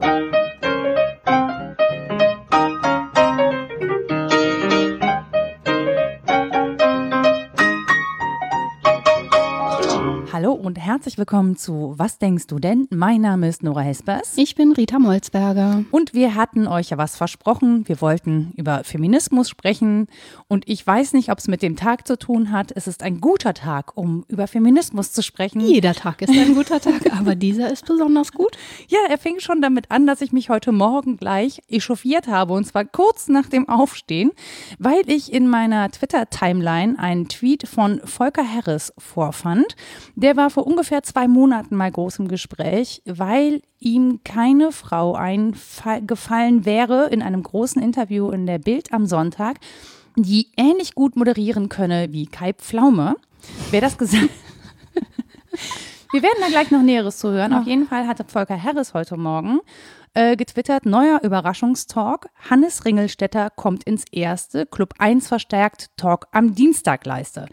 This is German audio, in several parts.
Thank you. Und herzlich willkommen zu Was denkst du denn? Mein Name ist Nora Hespers. Ich bin Rita Molzberger. Und wir hatten euch ja was versprochen. Wir wollten über Feminismus sprechen. Und ich weiß nicht, ob es mit dem Tag zu tun hat. Es ist ein guter Tag, um über Feminismus zu sprechen. Jeder Tag ist ein guter Tag, aber dieser ist besonders gut. Ja, er fing schon damit an, dass ich mich heute Morgen gleich echauffiert habe. Und zwar kurz nach dem Aufstehen, weil ich in meiner Twitter-Timeline einen Tweet von Volker Harris vorfand der war vor ungefähr zwei Monaten mal groß im Gespräch, weil ihm keine Frau eingefallen wäre in einem großen Interview in der Bild am Sonntag, die ähnlich gut moderieren könne wie Kai Pflaume. Wer das gesagt Wir werden da gleich noch Näheres zu hören. Auf jeden Fall hatte Volker Harris heute Morgen äh, getwittert, neuer Überraschungstalk. Hannes Ringelstetter kommt ins erste Club 1 verstärkt Talk am Dienstag leiste.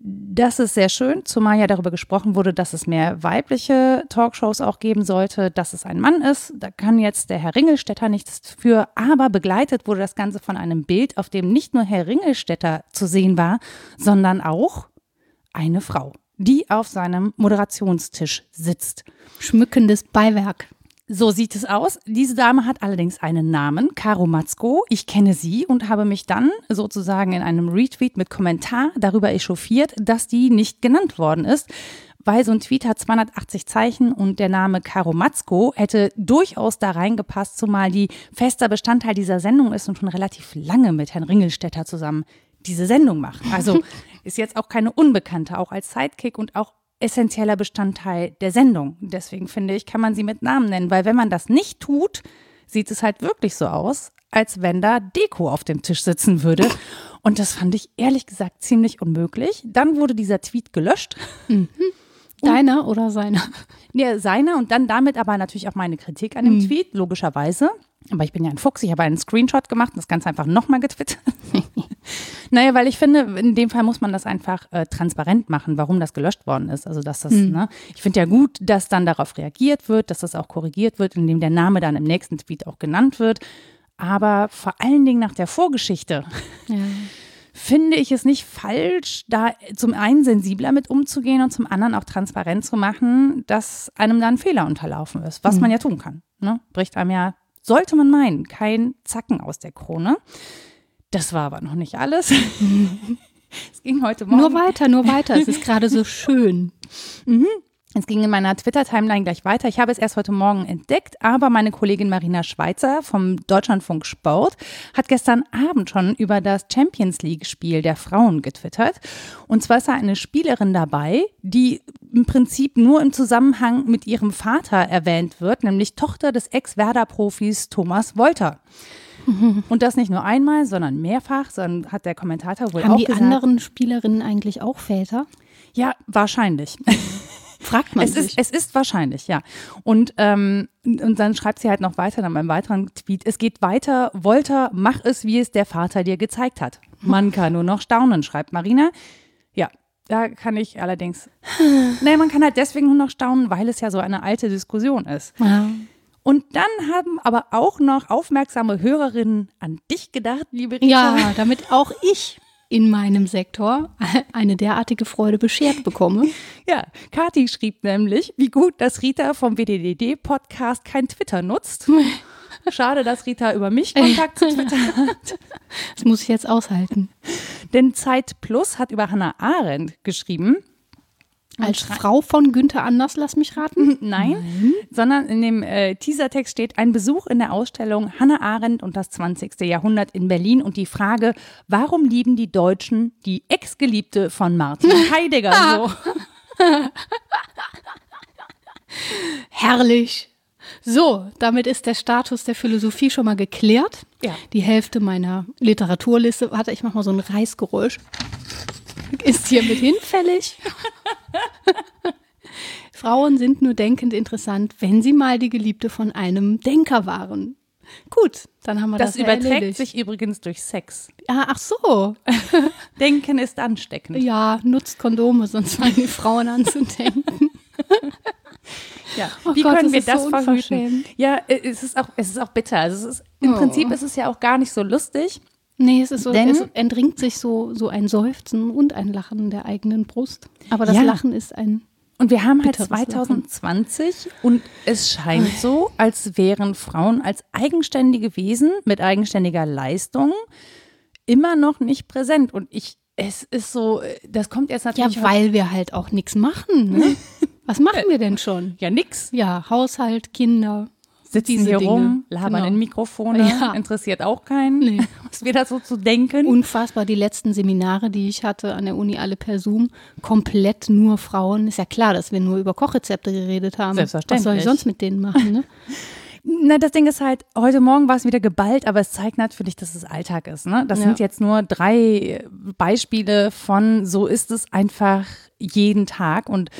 Das ist sehr schön, zumal ja darüber gesprochen wurde, dass es mehr weibliche Talkshows auch geben sollte, dass es ein Mann ist. Da kann jetzt der Herr Ringelstetter nichts für, aber begleitet wurde das Ganze von einem Bild, auf dem nicht nur Herr Ringelstetter zu sehen war, sondern auch eine Frau, die auf seinem Moderationstisch sitzt. Schmückendes Beiwerk. So sieht es aus. Diese Dame hat allerdings einen Namen, Caro Matzko. Ich kenne sie und habe mich dann sozusagen in einem Retweet mit Kommentar darüber echauffiert, dass die nicht genannt worden ist. Weil so ein Tweet hat 280 Zeichen und der Name Caro Matzko hätte durchaus da reingepasst, zumal die fester Bestandteil dieser Sendung ist und schon relativ lange mit Herrn Ringelstetter zusammen diese Sendung macht. Also ist jetzt auch keine Unbekannte, auch als Sidekick und auch essentieller Bestandteil der Sendung. Deswegen finde ich, kann man sie mit Namen nennen, weil wenn man das nicht tut, sieht es halt wirklich so aus, als wenn da Deko auf dem Tisch sitzen würde. Und das fand ich ehrlich gesagt ziemlich unmöglich. Dann wurde dieser Tweet gelöscht. Mhm. Deiner oder seiner? Ja, seiner und dann damit aber natürlich auch meine Kritik an dem mhm. Tweet, logischerweise. Aber ich bin ja ein Fuchs, ich habe einen Screenshot gemacht und das Ganze einfach nochmal getwittert. naja, weil ich finde, in dem Fall muss man das einfach äh, transparent machen, warum das gelöscht worden ist. Also, dass das, mhm. ne, ich finde ja gut, dass dann darauf reagiert wird, dass das auch korrigiert wird, indem der Name dann im nächsten Tweet auch genannt wird. Aber vor allen Dingen nach der Vorgeschichte. Ja finde ich es nicht falsch, da zum einen sensibler mit umzugehen und zum anderen auch transparent zu machen, dass einem dann Fehler unterlaufen ist, was mhm. man ja tun kann. Ne? Bricht einem ja sollte man meinen, kein Zacken aus der Krone. Das war aber noch nicht alles. es ging heute Morgen. Nur weiter, nur weiter. Es ist gerade so schön. Mhm. Es ging in meiner Twitter-Timeline gleich weiter. Ich habe es erst heute Morgen entdeckt, aber meine Kollegin Marina Schweizer vom Deutschlandfunk Sport hat gestern Abend schon über das Champions League-Spiel der Frauen getwittert. Und zwar ist da eine Spielerin dabei, die im Prinzip nur im Zusammenhang mit ihrem Vater erwähnt wird, nämlich Tochter des Ex-Werder-Profis Thomas Wolter. Und das nicht nur einmal, sondern mehrfach, sondern hat der Kommentator wohl Haben auch die gesagt, anderen Spielerinnen eigentlich auch Väter? Ja, wahrscheinlich. Fragt man es sich. Ist, es ist wahrscheinlich, ja. Und, ähm, und dann schreibt sie halt noch weiter in einem weiteren Tweet, es geht weiter, Wolter, mach es, wie es der Vater dir gezeigt hat. Man kann nur noch staunen, schreibt Marina. Ja, da kann ich allerdings, naja, man kann halt deswegen nur noch staunen, weil es ja so eine alte Diskussion ist. Ja. Und dann haben aber auch noch aufmerksame Hörerinnen an dich gedacht, liebe Rita. Ja, damit auch ich in meinem Sektor eine derartige Freude beschert bekomme. Ja, Kati schrieb nämlich, wie gut, dass Rita vom WDDD-Podcast kein Twitter nutzt. Schade, dass Rita über mich Kontakt zu Twitter hat. Das muss ich jetzt aushalten. Denn Zeit Plus hat über Hannah Arendt geschrieben. Als Frau von Günther Anders, lass mich raten? Nein, Nein. sondern in dem äh, Teasertext steht ein Besuch in der Ausstellung Hannah Arendt und das 20. Jahrhundert in Berlin und die Frage, warum lieben die Deutschen die Ex-Geliebte von Martin Heidegger so? Herrlich. So, damit ist der Status der Philosophie schon mal geklärt. Ja. Die Hälfte meiner Literaturliste, warte, ich mach mal so ein Reißgeräusch ist hiermit hinfällig. Frauen sind nur denkend interessant, wenn sie mal die Geliebte von einem Denker waren. Gut, dann haben wir das. Das überträgt erledigt. sich übrigens durch Sex. Ah, ach so. Denken ist ansteckend. Ja, nutzt Kondome, sonst fangen die Frauen an zu denken. Ja. Oh Wie Gott, können wir das so verhüten? Ja, es ist auch, es ist auch bitter. Also es ist, Im Oh. Prinzip ist es ja auch gar nicht so lustig. Nee, es ist so, Denn- es entringt sich so, so ein Seufzen und ein Lachen der eigenen Brust. Aber das Ja. Lachen ist ein, Und wir haben halt Bitteres 2020 und es scheint so, als wären Frauen als eigenständige Wesen mit eigenständiger Leistung immer noch nicht präsent. Und ich, es ist so, das kommt jetzt ja, natürlich. weil wir halt auch nichts machen. Ne? Was machen wir denn schon? ja, nix. Ja, Haushalt, Kinder. Sitzen Diese hier Dinge. rum, labern Genau. in Mikrofone, Ja. interessiert auch keinen, Nee. was wir da so zu denken. Unfassbar, die letzten Seminare, die ich hatte an der Uni, alle per Zoom, komplett nur Frauen. Ist ja klar, dass wir nur über Kochrezepte geredet haben. Selbstverständlich. Was soll ich sonst mit denen machen? Ne? Na, das Ding ist halt, heute Morgen war es wieder geballt, aber es zeigt natürlich, dass es Alltag ist. Ne? Das Ja. sind jetzt nur drei Beispiele von, so ist es einfach jeden Tag. Und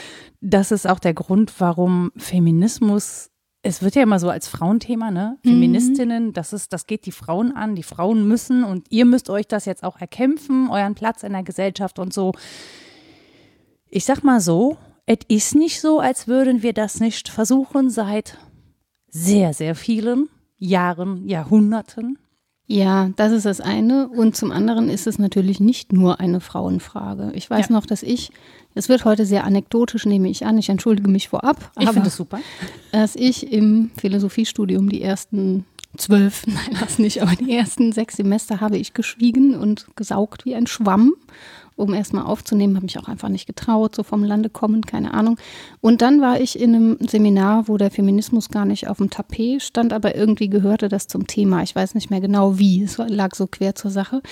das ist auch der Grund, warum Feminismus, es wird ja immer so als Frauenthema, ne? Feministinnen, das ist, das geht die Frauen an, die Frauen müssen und ihr müsst euch das jetzt auch erkämpfen, euren Platz in der Gesellschaft und so. Ich sag mal so, es ist nicht so, als würden wir das nicht versuchen seit sehr, sehr vielen Jahren, Jahrhunderten. Ja, das ist das eine. Und zum anderen ist es natürlich nicht nur eine Frauenfrage. Ich weiß Ja. noch, dass ich, es wird heute sehr anekdotisch, nehme ich an, ich entschuldige mich vorab, Ich finde es super. dass ich im Philosophiestudium die ersten zwölf, nein, das nicht, aber die ersten sechs Semester habe ich geschwiegen und gesaugt wie ein Schwamm, um erstmal aufzunehmen, habe mich auch einfach nicht getraut, so vom Lande kommen, keine Ahnung. Und dann war ich in einem Seminar, wo der Feminismus gar nicht auf dem Tapet stand, aber irgendwie gehörte das zum Thema. Ich weiß nicht mehr genau wie, es lag so quer zur Sache.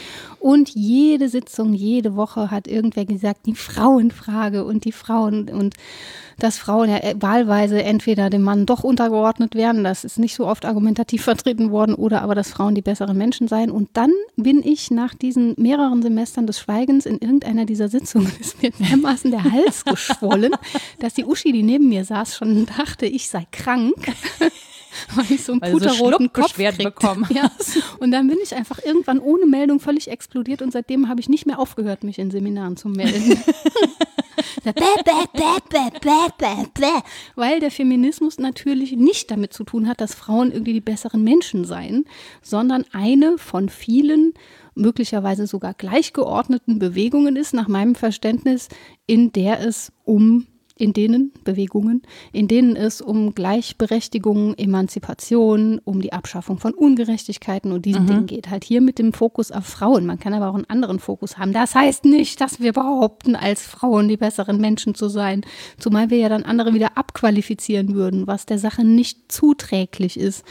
Und jede Sitzung, jede Woche hat irgendwer gesagt, die Frauenfrage und die Frauen und dass Frauen ja wahlweise entweder dem Mann doch untergeordnet werden, das ist nicht so oft argumentativ vertreten worden, oder aber, dass Frauen die besseren Menschen seien. Und dann bin ich nach diesen mehreren Semestern des Schweigens in irgendeiner dieser Sitzungen, ist mir dermaßen der Hals geschwollen, dass die Uschi, die neben mir saß, schon dachte, ich sei krank. Weil ich so einen du so puterroten Kopf bekommen Ja. Und dann bin ich einfach irgendwann ohne Meldung völlig explodiert und seitdem habe ich nicht mehr aufgehört, mich in Seminaren zu melden. Weil der Feminismus natürlich nicht damit zu tun hat, dass Frauen irgendwie die besseren Menschen seien, sondern eine von vielen möglicherweise sogar gleichgeordneten Bewegungen ist, nach meinem Verständnis, in der es um in denen Bewegungen, in denen es um Gleichberechtigung, Emanzipation, um die Abschaffung von Ungerechtigkeiten und diesen Dingen geht. Halt hier mit dem Fokus auf Frauen. Man kann aber auch einen anderen Fokus haben. Das heißt nicht, dass wir behaupten, als Frauen die besseren Menschen zu sein. Zumal wir ja dann andere wieder abqualifizieren würden, was der Sache nicht zuträglich ist.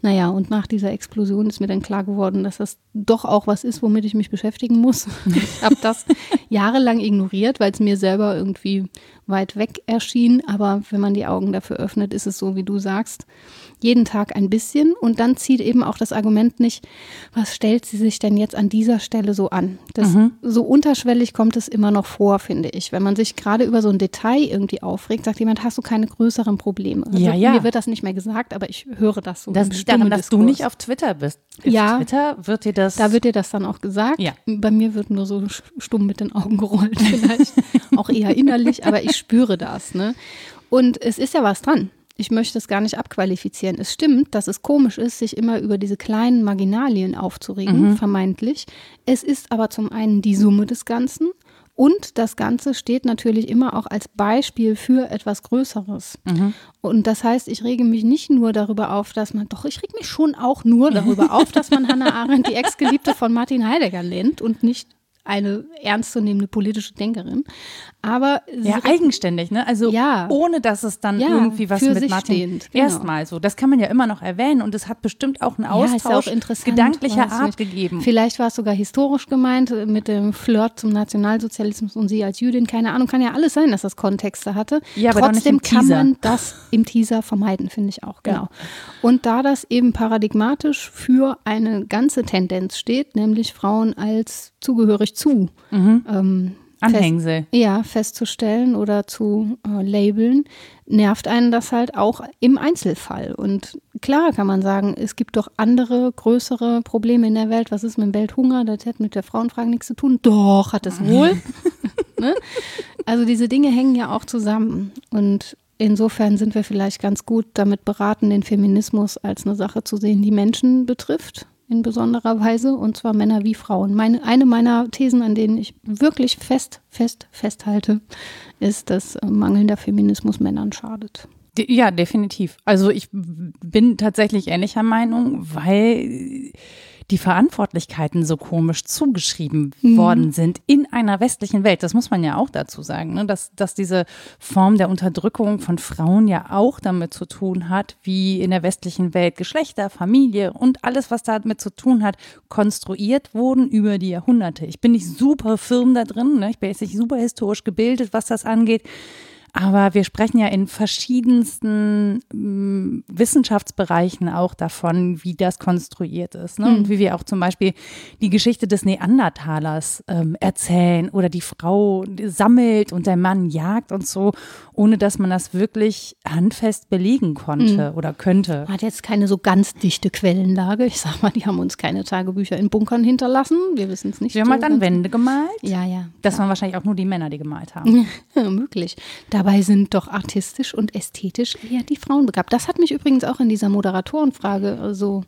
Naja, und nach dieser Explosion ist mir dann klar geworden, dass das doch auch was ist, womit ich mich beschäftigen muss. Ich habe das jahrelang ignoriert, weil es mir selber irgendwie weit weg erschien. Aber wenn man die Augen dafür öffnet, ist es so, wie du sagst, jeden Tag ein bisschen. Und dann zieht eben auch das Argument nicht, was stellt sie sich denn jetzt an dieser Stelle so an? Das, So unterschwellig kommt es immer noch vor, finde ich. Wenn man sich gerade über so ein Detail irgendwie aufregt, sagt jemand, hast du keine größeren Probleme? Also Ja, ja. Mir wird das nicht mehr gesagt, aber ich höre das so. Das liegt daran, dass du nicht auf Twitter bist. Auf Ja. Twitter wird dir das. Da wird dir das dann auch gesagt. Ja. Bei mir wird nur so stumm mit den Augen gerollt, vielleicht. auch eher innerlich, aber ich spüre das. Ne? Und es ist ja was dran. Ich möchte es gar nicht abqualifizieren. Es stimmt, dass es komisch ist, sich immer über diese kleinen Marginalien aufzuregen, vermeintlich. Es ist aber zum einen die Summe des Ganzen. Und das Ganze steht natürlich immer auch als Beispiel für etwas Größeres. Und das heißt, ich rege mich nicht nur darüber auf, dass man, doch, ich rege mich schon auch nur darüber auf, dass man Hannah Arendt, die Ex-Geliebte von Martin Heidegger, nennt und nicht eine ernstzunehmende politische Denkerin. Aber sie ja, eigenständig, ne? Also Ja. ohne dass es dann Ja, irgendwie was für mit Martin stehend, genau. erstmal so. Das kann man ja immer noch erwähnen und es hat bestimmt auch einen Ja, Austausch auch interessant, gedanklicher Art gegeben. Vielleicht war es sogar historisch gemeint mit dem Flirt zum Nationalsozialismus und sie als Jüdin. Keine Ahnung, kann ja alles sein, dass das Kontexte hatte. Ja, aber Trotzdem im kann man das im Teaser vermeiden, finde ich auch, genau. Und da das eben paradigmatisch für eine ganze Tendenz steht, nämlich Frauen als zugehörig zu Mhm. ähm, Anhängsel. ja, festzustellen oder zu äh, labeln, nervt einen das halt auch im Einzelfall. Und klar kann man sagen, es gibt doch andere, größere Probleme in der Welt. Was ist mit dem Welthunger? Das hat mit der Frauenfrage nichts zu tun. Doch, hat es wohl. ne? Also diese Dinge hängen ja auch zusammen. Und insofern sind wir vielleicht ganz gut damit beraten, den Feminismus als eine Sache zu sehen, die Menschen betrifft in besonderer Weise, und zwar Männer wie Frauen. Meine, eine meiner Thesen, an denen ich wirklich fest, fest, festhalte, ist, dass äh, mangelnder Feminismus Männern schadet. Ja, definitiv. Also ich bin tatsächlich ähnlicher Meinung, weil die Verantwortlichkeiten so komisch zugeschrieben mhm. worden sind in einer westlichen Welt. Das muss man ja auch dazu sagen, ne? dass, dass diese Form der Unterdrückung von Frauen ja auch damit zu tun hat, wie in der westlichen Welt Geschlechter, Familie und alles, was damit zu tun hat, konstruiert wurden über die Jahrhunderte. Ich bin nicht super firm da drin, ne? ich bin jetzt nicht super historisch gebildet, was das angeht. Aber wir sprechen ja in verschiedensten äh, Wissenschaftsbereichen auch davon, wie das konstruiert ist. Ne? Mhm. Und wie wir auch zum Beispiel die Geschichte des Neandertalers ähm, erzählen oder die Frau sammelt und der Mann jagt und so, ohne dass man das wirklich handfest belegen konnte mhm. oder könnte. Hat jetzt keine so ganz dichte Quellenlage. Ich sag mal, die haben uns keine Tagebücher in Bunkern hinterlassen. Wir wissen es nicht. Wir haben so halt dann Wände gemalt. Ja, ja. Das waren wahrscheinlich auch nur die Männer, die gemalt haben. möglich. Da Dabei sind doch artistisch und ästhetisch eher die Frauen begabt. Das hat mich übrigens auch in dieser Moderatorenfrage so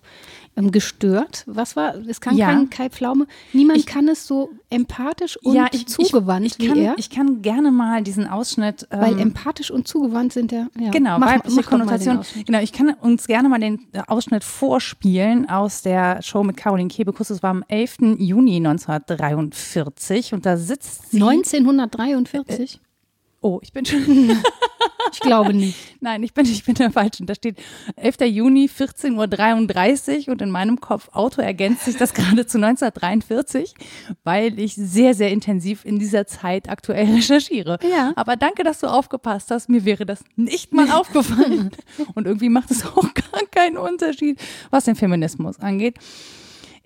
ähm, gestört. Was war? Es kann ja. kein Kai Pflaume. Niemand ich, kann es so empathisch und ja, ich, zugewandt ich, ich, kann, wie er. Ich kann gerne mal diesen Ausschnitt. Ähm, Weil empathisch und zugewandt sind ja. ja. Genau, mach, weibliche mach Konnotation. Genau, ich kann uns gerne mal den äh, Ausschnitt vorspielen aus der Show mit Caroline Kebekus. Das war am 11. Juni 1943 und da sitzt sie. 1943? Oh, ich bin schon. ich glaube nicht. Nein, ich bin, ich bin der Falschen. Da steht 11. Juni, 14.33 Uhr und in meinem Kopf Auto ergänzt sich das gerade zu 1943, weil ich sehr, sehr intensiv in dieser Zeit aktuell recherchiere. Ja. Aber danke, dass du aufgepasst hast. Mir wäre das nicht mal aufgefallen. Und irgendwie macht es auch gar keinen Unterschied, was den Feminismus angeht.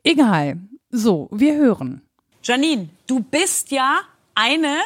Egal. So, wir hören. Janine, du bist ja eine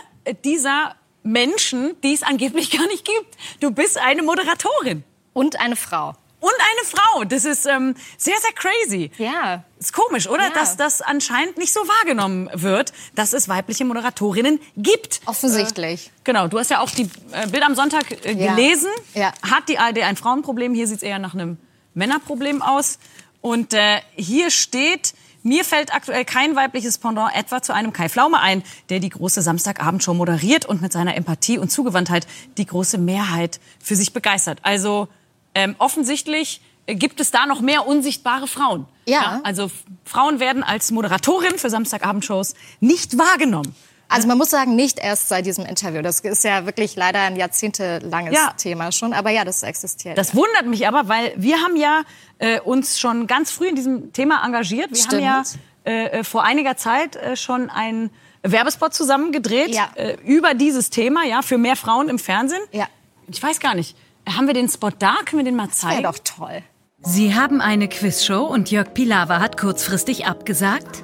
dieser Menschen, die es angeblich gar nicht gibt. Du bist eine Moderatorin. Und eine Frau. Und eine Frau. Das ist ähm, sehr, sehr crazy. Ja. Ist komisch, oder? Ja. Dass das anscheinend nicht so wahrgenommen wird, dass es weibliche Moderatorinnen gibt. Offensichtlich. Äh, genau. Du hast ja auch die äh, Bild am Sonntag äh, gelesen. Ja. Hat die ARD ein Frauenproblem? Hier sieht es eher nach einem Männerproblem aus. Und äh, hier steht, mir fällt aktuell kein weibliches Pendant etwa zu einem Kai Pflaume ein, der die große Samstagabendshow moderiert und mit seiner Empathie und Zugewandtheit die große Mehrheit für sich begeistert. Also ähm, offensichtlich gibt es da noch mehr unsichtbare Frauen. Ja. ja. Also Frauen werden als Moderatorin für Samstagabendshows nicht wahrgenommen. Also man muss sagen, nicht erst seit diesem Interview. Das ist ja wirklich leider ein jahrzehntelanges ja. Thema schon. Aber ja, das existiert. Das wundert mich aber, weil wir haben ja äh, uns schon ganz früh in diesem Thema engagiert. Wir Stimmt. haben ja äh, äh, vor einiger Zeit äh, schon einen Werbespot zusammen gedreht ja. äh, über dieses Thema, ja, für mehr Frauen im Fernsehen. Ja. Ich weiß gar nicht. Haben wir den Spot da? Können wir den mal zeigen? Ja, doch toll. Sie haben eine Quizshow und Jörg Pilawa hat kurzfristig abgesagt?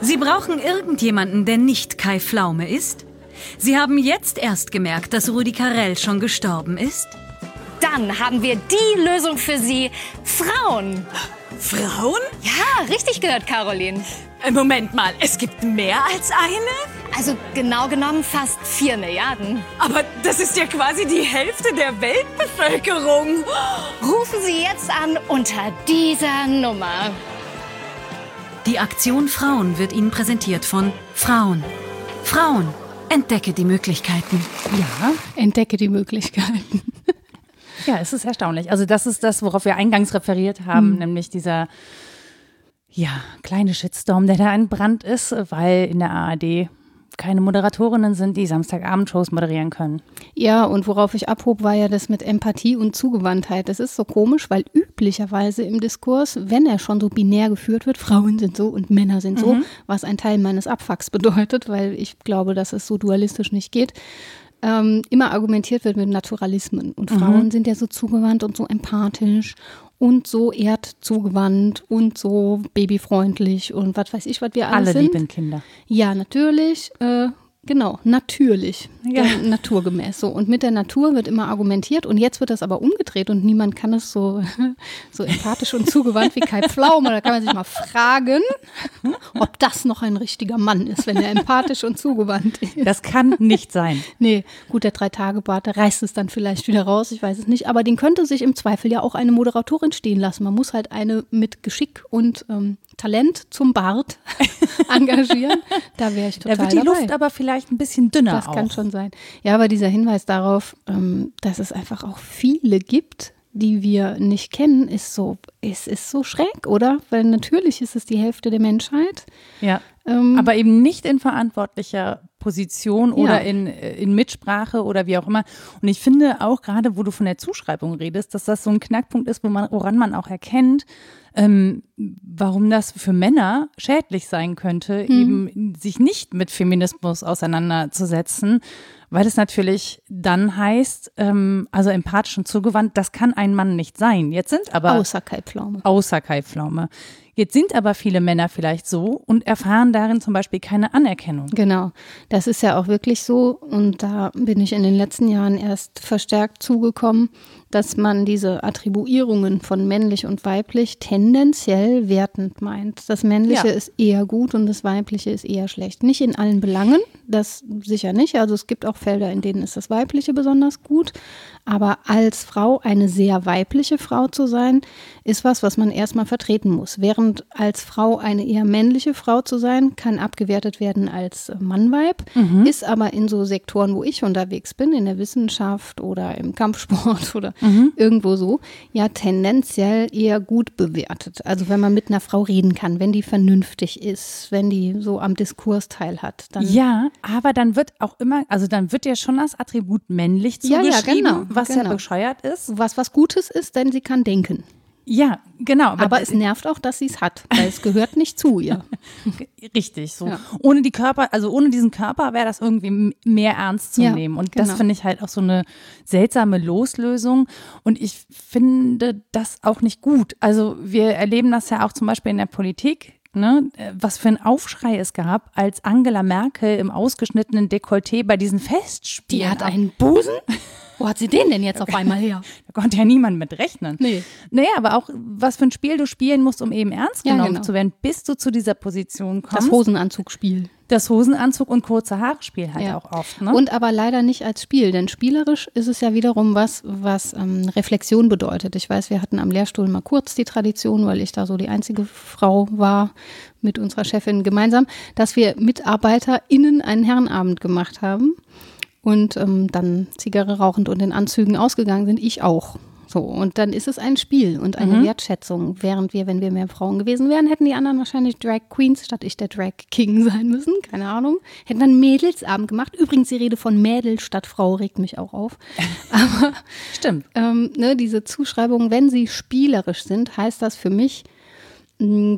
Sie brauchen irgendjemanden, der nicht Kai Pflaume ist? Sie haben jetzt erst gemerkt, dass Rudi Carell schon gestorben ist? Dann haben wir die Lösung für Sie. Frauen. Frauen? Ja, richtig gehört, Caroline. Äh, Moment mal, es gibt mehr als eine? Also genau genommen fast vier Milliarden. Aber das ist ja quasi die Hälfte der Weltbevölkerung. Rufen Sie jetzt an unter dieser Nummer. Die Aktion Frauen wird Ihnen präsentiert von Frauen. Frauen, entdecke die Möglichkeiten. Ja, entdecke die Möglichkeiten. Ja, es ist erstaunlich. Also das ist das, worauf wir eingangs referiert haben, mhm. nämlich dieser ja, kleine Shitstorm, der da entbrannt ist, weil in der ARD keine Moderatorinnen sind, die Samstagabendshows moderieren können. Ja, und worauf ich abhob, war ja das mit Empathie und Zugewandtheit. Das ist so komisch, weil üblicherweise im Diskurs, wenn er schon so binär geführt wird, Frauen sind so und Männer sind so, mhm. was ein Teil meines Abfucks bedeutet, weil ich glaube, dass es so dualistisch nicht geht, ähm, immer argumentiert wird mit Naturalismen. Und mhm. Frauen sind ja so zugewandt und so empathisch und so erdzugewandt und so babyfreundlich und was weiß ich, was wir alle, alle sind. lieben Kinder. Ja, natürlich. Äh, Genau, natürlich, ja. naturgemäß so. Und mit der Natur wird immer argumentiert und jetzt wird das aber umgedreht und niemand kann es so, so empathisch und zugewandt wie Kai Pflaume. Da kann man sich mal fragen, ob das noch ein richtiger Mann ist, wenn er empathisch und zugewandt ist. Das kann nicht sein. Nee, gut, der Drei-Tage-Bart, der reißt es dann vielleicht wieder raus, ich weiß es nicht. Aber den könnte sich im Zweifel ja auch eine Moderatorin stehen lassen. Man muss halt eine mit Geschick und ähm, Talent zum Bart engagieren. Da wäre ich total Da wird die dabei. Luft aber vielleicht ein bisschen dünner Das auch. kann schon sein. Ja, aber dieser Hinweis darauf, ähm, dass es einfach auch viele gibt, die wir nicht kennen, ist so, ist, ist so schräg, oder? Weil natürlich ist es die Hälfte der Menschheit. Ja. Ähm, aber eben nicht in verantwortlicher Position oder Ja. in, äh, in Mitsprache oder wie auch immer. Und ich finde auch gerade, wo du von der Zuschreibung redest, dass das so ein Knackpunkt ist, wo man, woran man auch erkennt, ähm, warum das für Männer schädlich sein könnte, eben sich nicht mit Feminismus auseinanderzusetzen, weil es natürlich dann heißt, ähm, also empathisch und zugewandt, das kann ein Mann nicht sein. Jetzt sind aber außer Kai Pflaume. außer Kai Pflaume. Jetzt sind aber viele Männer vielleicht so und erfahren darin zum Beispiel keine Anerkennung. Genau, das ist ja auch wirklich so. Und da bin ich in den letzten Jahren erst verstärkt zugekommen, dass man diese Attribuierungen von männlich und weiblich tendenziell wertend meint. Das Männliche Ja. ist eher gut und das Weibliche ist eher schlecht. Nicht in allen Belangen, das sicher nicht. Also es gibt auch Felder, in denen ist das Weibliche besonders gut. Aber als Frau eine sehr weibliche Frau zu sein, ist was, was man erstmal vertreten muss. Während als Frau eine eher männliche Frau zu sein, kann abgewertet werden als Mann-Weib, ist aber in so Sektoren, wo ich unterwegs bin, in der Wissenschaft oder im Kampfsport oder irgendwo so, ja tendenziell eher gut bewertet. Also wenn man mit einer Frau reden kann, wenn die vernünftig ist, wenn die so am Diskurs teil hat, dann Ja, aber dann wird auch immer, also dann wird ja schon das Attribut männlich Ja, ja, zugeschrieben, genau, was ja genau. bescheuert ist. was was Gutes ist, denn sie kann denken. Ja, genau. Aber es nervt auch, dass sie es hat, weil es gehört nicht zu ihr. Richtig, so. Ja. Ohne die Körper, also ohne diesen Körper wäre das irgendwie mehr ernst zu Ja, nehmen. Und das genau. finde ich halt auch so eine seltsame Loslösung. Und ich finde das auch nicht gut. Also wir erleben das ja auch zum Beispiel in der Politik. Ne, was für ein Aufschrei es gab, als Angela Merkel im ausgeschnittenen Dekolleté bei diesen Festspielen. Die hat einen Busen? Wo hat sie den denn jetzt auf einmal her? Da konnte ja niemand mit rechnen. Nee. Naja, aber auch, was für ein Spiel du spielen musst, um eben ernst Ja, genommen genau. zu werden, bis du zu dieser Position kommst. Das Hosenanzugspiel. Das Hosenanzug und kurze Haare spielen halt Ja. auch oft. Ne? Und aber leider nicht als Spiel, denn spielerisch ist es ja wiederum was, was ähm, Reflexion bedeutet. Ich weiß, wir hatten am Lehrstuhl mal kurz die Tradition, weil ich da so die einzige Frau war mit unserer Chefin gemeinsam, dass wir MitarbeiterInnen einen Herrenabend gemacht haben und ähm, dann Zigarre rauchend und in Anzügen ausgegangen sind. Ich auch. So, und dann ist es ein Spiel und eine Wertschätzung. Während wir, wenn wir mehr Frauen gewesen wären, hätten die anderen wahrscheinlich Drag Queens statt ich der Drag King sein müssen. Keine Ahnung. Hätten dann Mädelsabend gemacht. Übrigens, die Rede von Mädel statt Frau regt mich auch auf. Aber Stimmt. ähm, ne, diese Zuschreibungen, wenn sie spielerisch sind, heißt das für mich,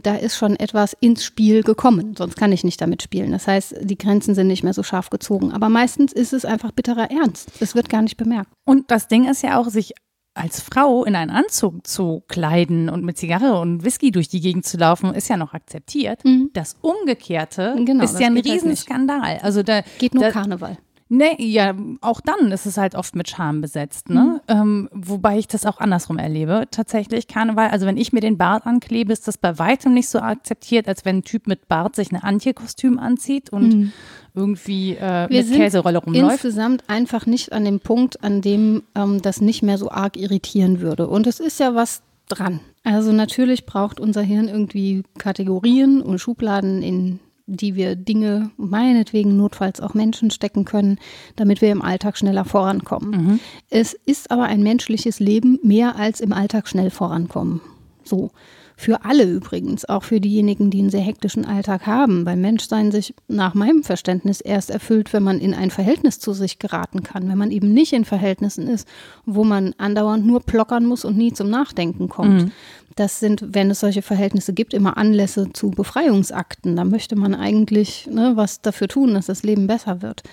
da ist schon etwas ins Spiel gekommen. Sonst kann ich nicht damit spielen. Das heißt, die Grenzen sind nicht mehr so scharf gezogen. Aber meistens ist es einfach bitterer Ernst. Es wird gar nicht bemerkt. Und das Ding ist ja auch, sich als Frau in einen Anzug zu kleiden und mit Zigarre und Whisky durch die Gegend zu laufen, ist ja noch akzeptiert. Das Umgekehrte Mhm. Genau, ist das ja ein halt. Riesenskandal. Also da Geht nur da, Karneval. Nee, ja, auch dann ist es halt oft mit Scham besetzt, ne? Mhm. Ähm, wobei ich das auch andersrum erlebe. Tatsächlich Karneval, also wenn ich mir den Bart anklebe, ist das bei weitem nicht so akzeptiert, als wenn ein Typ mit Bart sich ein Antje-Kostüm anzieht und irgendwie äh, Wir mit Käserolle rumläuft. insgesamt einfach nicht an dem Punkt, an dem ähm, das nicht mehr so arg irritieren würde. Und es ist ja was dran. Also natürlich braucht unser Hirn irgendwie Kategorien und Schubladen, in die wir Dinge, meinetwegen notfalls auch Menschen stecken können, damit wir im Alltag schneller vorankommen. Es ist aber ein menschliches Leben mehr als im Alltag schnell vorankommen. So. Für alle übrigens, auch für diejenigen, die einen sehr hektischen Alltag haben, weil Menschsein sich nach meinem Verständnis erst erfüllt, wenn man in ein Verhältnis zu sich geraten kann, wenn man eben nicht in Verhältnissen ist, wo man andauernd nur plockern muss und nie zum Nachdenken kommt. Das sind, wenn es solche Verhältnisse gibt, immer Anlässe zu Befreiungsakten. Da möchte man eigentlich ne, was dafür tun, dass das Leben besser wird.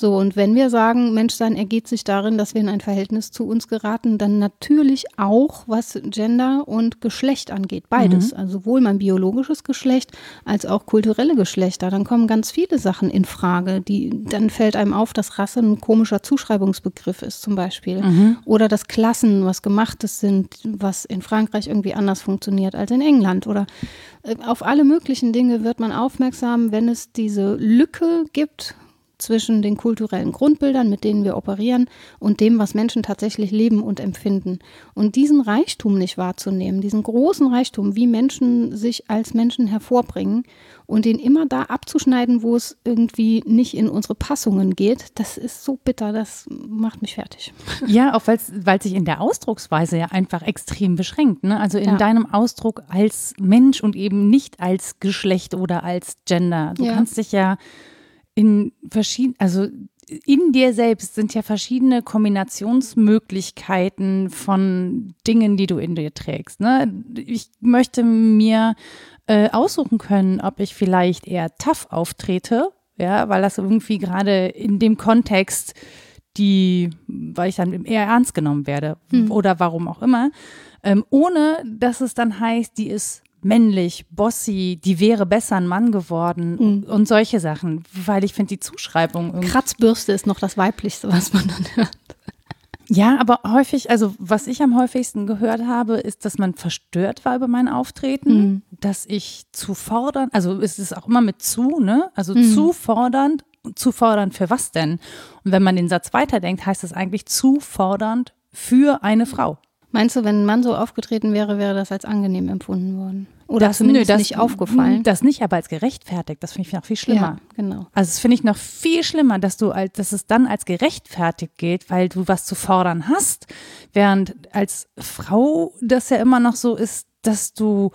So, und wenn wir sagen, Menschsein ergeht sich darin, dass wir in ein Verhältnis zu uns geraten, dann natürlich auch, was Gender und Geschlecht angeht. Beides. Mhm. Also sowohl mein biologisches Geschlecht als auch kulturelle Geschlechter. Dann kommen ganz viele Sachen in Frage. Die, dann fällt einem auf, dass Rasse ein komischer Zuschreibungsbegriff ist, zum Beispiel. Mhm. Oder dass Klassen was Gemachtes sind, was in Frankreich irgendwie anders funktioniert als in England. Oder äh, auf alle möglichen Dinge wird man aufmerksam, wenn es diese Lücke gibt zwischen den kulturellen Grundbildern, mit denen wir operieren, und dem, was Menschen tatsächlich leben und empfinden. Und diesen Reichtum nicht wahrzunehmen, diesen großen Reichtum, wie Menschen sich als Menschen hervorbringen und den immer da abzuschneiden, wo es irgendwie nicht in unsere Passungen geht, das ist so bitter, das macht mich fertig. Ja, auch weil es sich in der Ausdrucksweise ja einfach extrem beschränkt. Ne? Also in ja. deinem Ausdruck als Mensch und eben nicht als Geschlecht oder als Gender. Du ja. kannst dich ja in verschiedenen, also in dir selbst sind ja verschiedene Kombinationsmöglichkeiten von Dingen, die du in dir trägst. Ne? Ich möchte mir äh, aussuchen können, ob ich vielleicht eher tough auftrete, ja, weil das irgendwie gerade in dem Kontext die, weil ich dann eher ernst genommen werde hm. oder warum auch immer, ähm, ohne dass es dann heißt, die ist männlich, bossy, die wäre besser ein Mann geworden mhm. und solche Sachen, weil ich finde die Zuschreibung Kratzbürste ist noch das weiblichste, was man dann hört. Ja, aber häufig, also was ich am häufigsten gehört habe, ist, dass man verstört war über mein Auftreten, mhm. dass ich zu fordern, also ist es auch immer mit zu, ne? Also mhm. zu fordernd, zu fordernd für was denn? Und wenn man den Satz weiterdenkt, heißt das eigentlich zu fordernd für eine Frau. Meinst du, wenn ein Mann so aufgetreten wäre, wäre das als angenehm empfunden worden? Oder das, zumindest nö, das, nicht aufgefallen? Das nicht, aber als gerechtfertigt. Das finde ich noch viel schlimmer. Ja, genau. Also das finde ich noch viel schlimmer, dass du als, dass es dann als gerechtfertigt gilt, weil du was zu fordern hast, während als Frau das ja immer noch so ist, dass du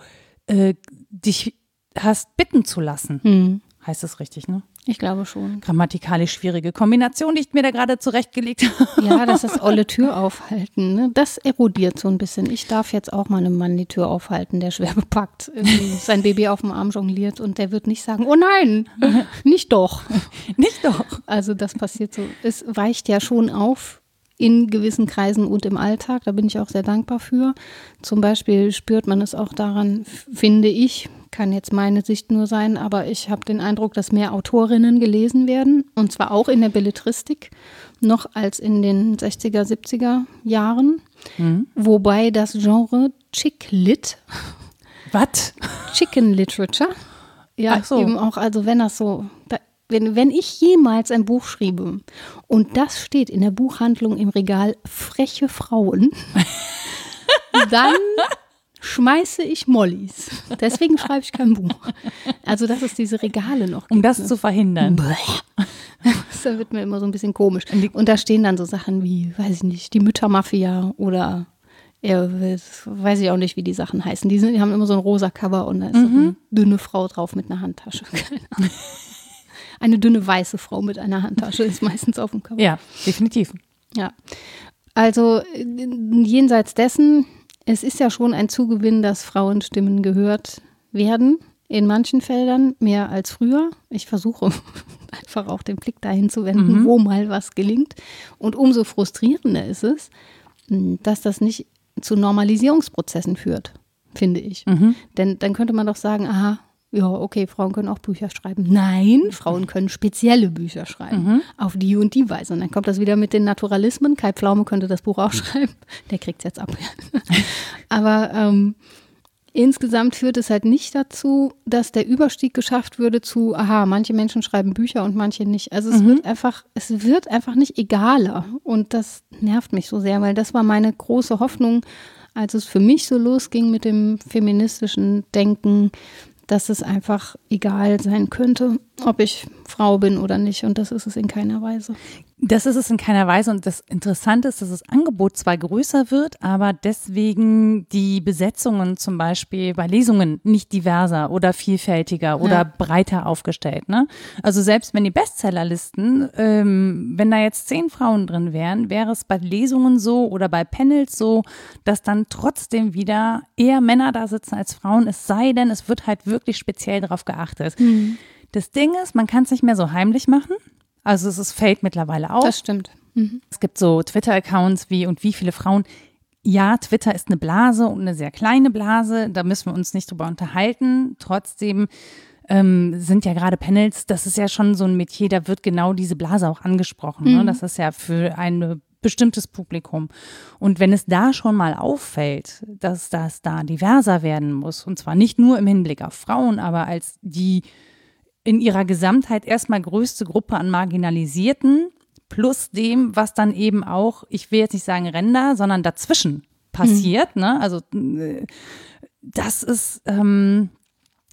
äh, dich hast bitten zu lassen. Hm. Heißt das richtig, ne? Ich glaube schon. Grammatikalisch schwierige Kombination, die ich mir da gerade zurechtgelegt habe. Ja, das ist olle Tür aufhalten. Ne? Das erodiert so ein bisschen. Ich darf jetzt auch mal einem Mann die Tür aufhalten, der schwer bepackt sein Baby auf dem Arm jongliert und der wird nicht sagen, oh nein, nicht doch. nicht doch. Also das passiert so. Es weicht ja schon auf in gewissen Kreisen und im Alltag. Da bin ich auch sehr dankbar für. Zum Beispiel spürt man es auch daran, finde ich, kann jetzt meine Sicht nur sein, aber ich habe den Eindruck, dass mehr Autorinnen gelesen werden, und zwar auch in der Belletristik, noch als in den 60er, 70er Jahren. Mhm. Wobei das Genre Chick Lit. Was? Chicken Literature. Ja, so. eben auch, also wenn das so, da, wenn, wenn ich jemals ein Buch schriebe und das steht in der Buchhandlung im Regal freche Frauen, dann schmeiße ich Mollys. Deswegen schreibe ich kein Buch. Also, dass es diese Regale noch gibt. Um das ne? zu verhindern. da wird mir immer so ein bisschen komisch. Und da stehen dann so Sachen wie, weiß ich nicht, die Müttermafia oder ja, weiß ich auch nicht, wie die Sachen heißen. Die, sind, die haben immer so ein rosa Cover und da ist mhm. eine dünne Frau drauf mit einer Handtasche. eine dünne weiße Frau mit einer Handtasche ist meistens auf dem Cover. Ja, definitiv. Ja. Also jenseits dessen es ist ja schon ein Zugewinn, dass Frauenstimmen gehört werden. In manchen Feldern mehr als früher. Ich versuche einfach auch den Blick dahin zu wenden, mhm. wo mal was gelingt. Und umso frustrierender ist es, hm, dass das nicht zu Normalisierungsprozessen führt, finde ich. Mhm. Denn dann könnte man doch sagen, aha, ja, okay, Frauen können auch Bücher schreiben. Nein, Frauen können spezielle Bücher schreiben. Mhm. Auf die und die Weise. Und dann kommt das wieder mit den Naturalismen. Kai Pflaume könnte das Buch auch schreiben. Der kriegt es jetzt ab. Aber ähm, insgesamt führt es halt nicht dazu, dass der Überstieg geschafft würde zu, aha, manche Menschen schreiben Bücher und manche nicht. Also es mhm. wird einfach, es wird einfach nicht egaler. Und das nervt mich so sehr, weil das war meine große Hoffnung, als es für mich so losging mit dem feministischen Denken, dass es einfach egal sein könnte, ob ich Frau bin oder nicht. Und das ist es in keiner Weise. Das ist es in keiner Weise. Und das Interessante ist, dass das Angebot zwar größer wird, aber deswegen die Besetzungen zum Beispiel bei Lesungen nicht diverser oder vielfältiger oder ja. breiter aufgestellt. Ne? Also selbst wenn die Bestsellerlisten, ähm, wenn da jetzt zehn Frauen drin wären, wäre es bei Lesungen so oder bei Panels so, dass dann trotzdem wieder eher Männer da sitzen als Frauen, es sei denn, es wird halt wirklich speziell darauf geachtet. Mhm. Das Ding ist, man kann es nicht mehr so heimlich machen. Also es ist, fällt mittlerweile auf. Das stimmt. Mhm. Es gibt so Twitter-Accounts wie und wie viele Frauen. Ja, Twitter ist eine Blase und eine sehr kleine Blase. Da müssen wir uns nicht drüber unterhalten. Trotzdem ähm, sind ja gerade Panels, das ist ja schon so ein Metier, da wird genau diese Blase auch angesprochen. Ne? Das ist ja für ein bestimmtes Publikum. Und wenn es da schon mal auffällt, dass das da diverser werden muss, und zwar nicht nur im Hinblick auf Frauen, aber als die in ihrer Gesamtheit erstmal größte Gruppe an Marginalisierten, plus dem, was dann eben auch, ich will jetzt nicht sagen Ränder, sondern dazwischen passiert. Ne? Also das ist, ähm,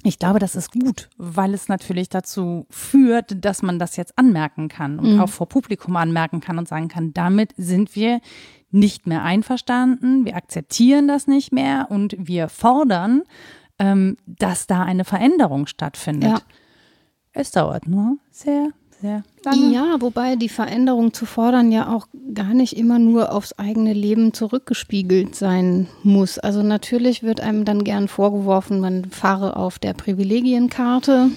ich glaube, das ist gut, weil es natürlich dazu führt, dass man das jetzt anmerken kann und auch vor Publikum anmerken kann und sagen kann, damit sind wir nicht mehr einverstanden, wir akzeptieren das nicht mehr und wir fordern, ähm, dass da eine Veränderung stattfindet. Ja. Es dauert nur sehr, lange. Ja, wobei die Veränderung zu fordern ja auch gar nicht immer nur aufs eigene Leben zurückgespiegelt sein muss. Also natürlich wird einem dann gern vorgeworfen, man fahre auf der Privilegienkarte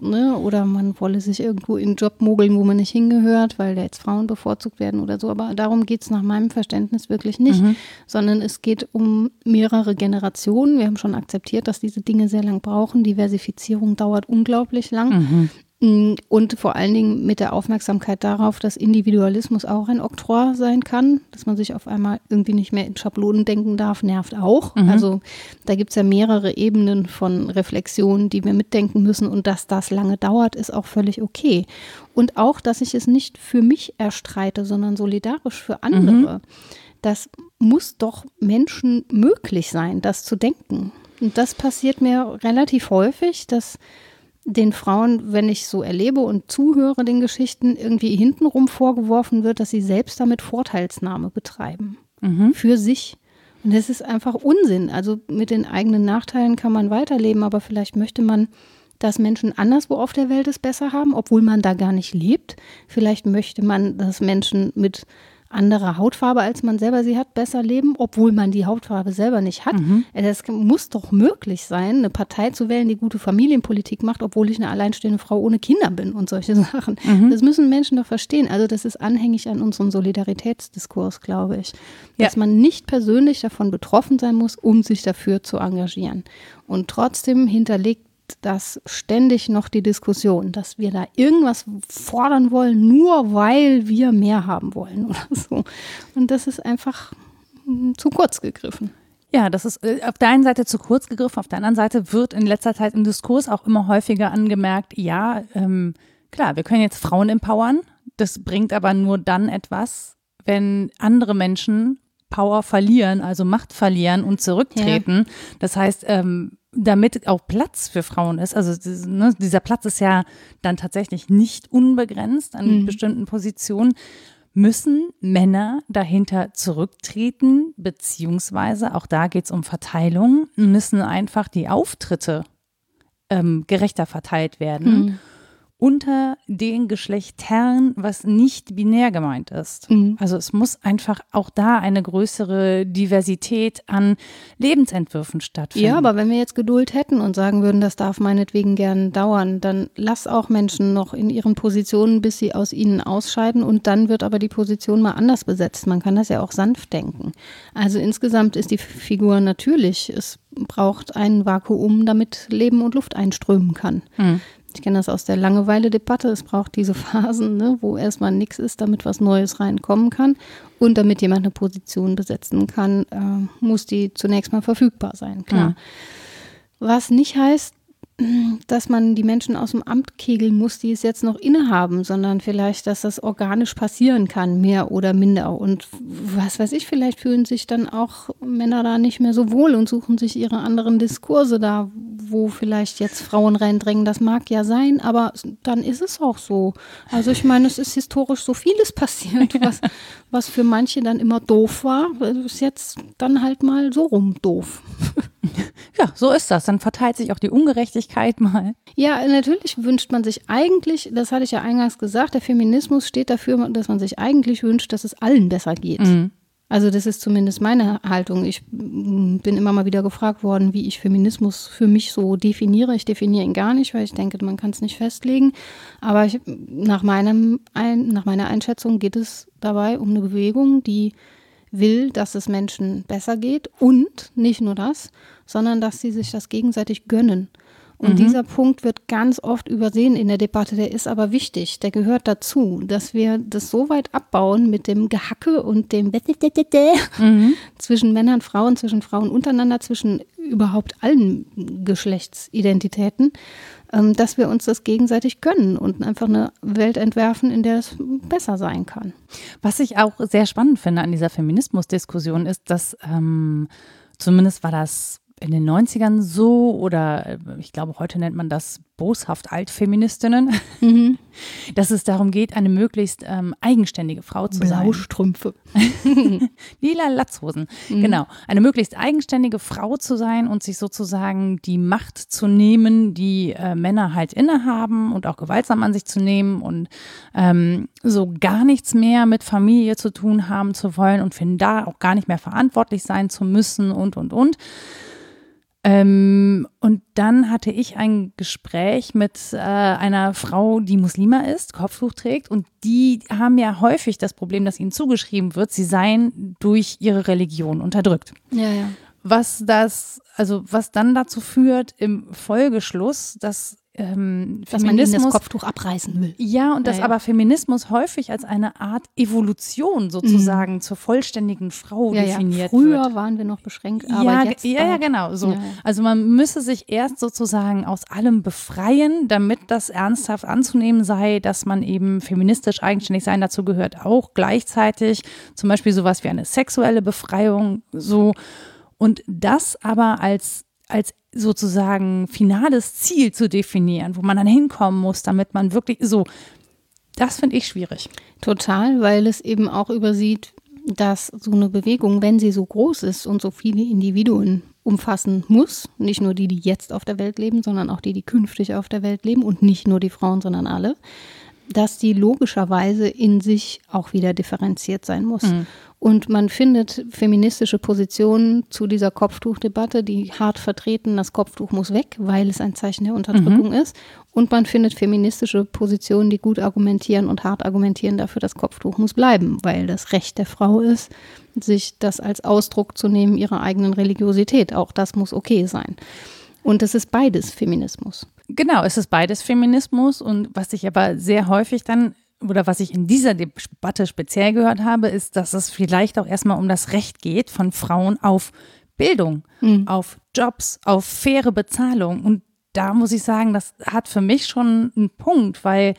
ne, oder man wolle sich irgendwo in einen Job mogeln, wo man nicht hingehört, weil da jetzt Frauen bevorzugt werden oder so. Aber darum geht es nach meinem Verständnis wirklich nicht, sondern es geht um mehrere Generationen. Wir haben schon akzeptiert, dass diese Dinge sehr lang brauchen. Diversifizierung dauert unglaublich lang. Mm, Und vor allen Dingen mit der Aufmerksamkeit darauf, dass Individualismus auch ein Oktroi sein kann, dass man sich auf einmal irgendwie nicht mehr in Schablonen denken darf, nervt auch. Also da gibt es ja mehrere Ebenen von Reflexion, die wir mitdenken müssen und dass das lange dauert, ist auch völlig okay. Und auch, dass ich es nicht für mich erstreite, sondern solidarisch für andere. Das muss doch Menschen möglich sein, das zu denken. Und das passiert mir relativ häufig, dass den Frauen, wenn ich so erlebe und zuhöre den Geschichten, irgendwie hintenrum vorgeworfen wird, dass sie selbst damit Vorteilsnahme betreiben. Für sich. Und das ist einfach Unsinn. Also mit den eigenen Nachteilen kann man weiterleben, aber vielleicht möchte man, dass Menschen anderswo auf der Welt es besser haben, obwohl man da gar nicht lebt. Vielleicht möchte man, dass Menschen mit anderer Hautfarbe, als man selber sie hat, besser leben, obwohl man die Hautfarbe selber nicht hat. Es muss doch möglich sein, eine Partei zu wählen, die gute Familienpolitik macht, obwohl ich eine alleinstehende Frau ohne Kinder bin und solche Sachen. Das müssen Menschen doch verstehen. Also das ist anhängig an unserem Solidaritätsdiskurs, glaube ich. Dass Ja. man nicht persönlich davon betroffen sein muss, um sich dafür zu engagieren. Und trotzdem hinterlegt das ständig noch die Diskussion, dass wir da irgendwas fordern wollen, nur weil wir mehr haben wollen oder so. Und das ist einfach mm, zu kurz gegriffen. Ja, das ist äh, auf der einen Seite zu kurz gegriffen, auf der anderen Seite wird in letzter Zeit im Diskurs auch immer häufiger angemerkt, ja, ähm, klar, wir können jetzt Frauen empowern, das bringt aber nur dann etwas, wenn andere Menschen Power verlieren, also Macht verlieren und zurücktreten. Das heißt, ähm, damit auch Platz für Frauen ist, also ne, dieser Platz ist ja dann tatsächlich nicht unbegrenzt an bestimmten Positionen, müssen Männer dahinter zurücktreten, beziehungsweise auch da geht es um Verteilung, müssen einfach die Auftritte ähm, gerechter verteilt werden unter den Geschlechtern, was nicht binär gemeint ist. Also es muss einfach auch da eine größere Diversität an Lebensentwürfen stattfinden. Ja, aber wenn wir jetzt Geduld hätten und sagen würden, das darf meinetwegen gern dauern, dann lass auch Menschen noch in ihren Positionen, bis sie aus ihnen ausscheiden und dann wird aber die Position mal anders besetzt. Man kann das ja auch sanft denken. Also insgesamt ist die Figur natürlich, es braucht ein Vakuum, damit Leben und Luft einströmen kann. Ich kenne das aus der Langeweile-Debatte. Es braucht diese Phasen, ne, wo erstmal nichts ist, damit was Neues reinkommen kann. Und damit jemand eine Position besetzen kann, äh, muss die zunächst mal verfügbar sein, klar. Was nicht heißt, dass man die Menschen aus dem Amt kegeln muss, die es jetzt noch innehaben, sondern vielleicht, dass das organisch passieren kann, mehr oder minder. Und was weiß ich, vielleicht fühlen sich dann auch Männer da nicht mehr so wohl und suchen sich ihre anderen Diskurse da, wo vielleicht jetzt Frauen reindrängen. Das mag ja sein, aber dann ist es auch so. Also ich meine, es ist historisch so vieles passiert, was, was für manche dann immer doof war, ist jetzt dann halt mal so rum doof. Ja, so ist das. Dann verteilt sich auch die Ungerechtigkeit mal. Ja, natürlich wünscht man sich eigentlich, das hatte ich ja eingangs gesagt, der Feminismus steht dafür, dass man sich eigentlich wünscht, dass es allen besser geht. Also das ist zumindest meine Haltung. Ich bin immer mal wieder gefragt worden, wie ich Feminismus für mich so definiere. Ich definiere ihn gar nicht, weil ich denke, man kann es nicht festlegen. Aber ich, nach, meinem, nach meiner Einschätzung geht es dabei um eine Bewegung, die will, dass es Menschen besser geht und nicht nur das, sondern dass sie sich das gegenseitig gönnen. Und mhm. dieser Punkt wird ganz oft übersehen in der Debatte, der ist aber wichtig, der gehört dazu, dass wir das so weit abbauen mit dem Gehacke und dem mhm. zwischen Männern, Frauen, zwischen Frauen untereinander, zwischen überhaupt allen Geschlechtsidentitäten, ähm, dass wir uns das gegenseitig gönnen und einfach eine Welt entwerfen, in der es besser sein kann. Was ich auch sehr spannend finde an dieser Feminismusdiskussion ist, dass ähm, zumindest war das in den 90ern so oder äh, ich glaube, heute nennt man das boshaft Altfeministinnen, mhm. dass es darum geht, eine möglichst ähm, eigenständige Frau zu Blaustrümpfe. sein. Lila Latzhosen. Mhm. Genau. Eine möglichst eigenständige Frau zu sein und sich sozusagen die Macht zu nehmen, die äh, Männer halt innehaben und auch gewaltsam an sich zu nehmen und ähm, so gar nichts mehr mit Familie zu tun haben zu wollen und finden da auch gar nicht mehr verantwortlich sein zu müssen und, und, und. Ähm, und dann hatte ich ein Gespräch mit äh, einer Frau, die Muslima ist, Kopftuch trägt. Und die haben ja häufig das Problem, dass ihnen zugeschrieben wird, sie seien durch ihre Religion unterdrückt. Ja, ja. Was das, also was dann dazu führt im Folgeschluss, dass ähm, dass man ihnen das Kopftuch abreißen will. Ja, und dass ja, aber Feminismus häufig als eine Art Evolution sozusagen mhm. zur vollständigen Frau ja, definiert Früher wird. waren wir noch beschränkt, aber ja, jetzt ja, ja, genau. So. Also man müsse sich erst sozusagen aus allem befreien, damit das ernsthaft anzunehmen sei, dass man eben feministisch eigenständig sein dazu gehört, auch gleichzeitig zum Beispiel sowas wie eine sexuelle Befreiung so. Und das aber als als sozusagen finales Ziel zu definieren, wo man dann hinkommen muss, damit man wirklich so, das finde ich schwierig. Total, weil es eben auch übersieht, dass so eine Bewegung, wenn sie so groß ist und so viele Individuen umfassen muss, nicht nur die, die jetzt auf der Welt leben, sondern auch die, die künftig auf der Welt leben und nicht nur die Frauen, sondern alle, dass die logischerweise in sich auch wieder differenziert sein muss. Mhm. Und man findet feministische Positionen zu dieser Kopftuchdebatte, die hart vertreten, das Kopftuch muss weg, weil es ein Zeichen der Unterdrückung mhm. ist. Und man findet feministische Positionen, die gut argumentieren und hart argumentieren dafür, das Kopftuch muss bleiben, weil das Recht der Frau ist, sich das als Ausdruck zu nehmen ihrer eigenen Religiosität. Auch das muss okay sein. Und es ist beides Feminismus. Genau, es ist beides Feminismus und was ich aber sehr häufig dann oder was ich in dieser Debatte speziell gehört habe, ist, dass es vielleicht auch erstmal um das Recht geht von Frauen auf Bildung, mhm. auf Jobs, auf faire Bezahlung. Und da muss ich sagen, das hat für mich schon einen Punkt, weil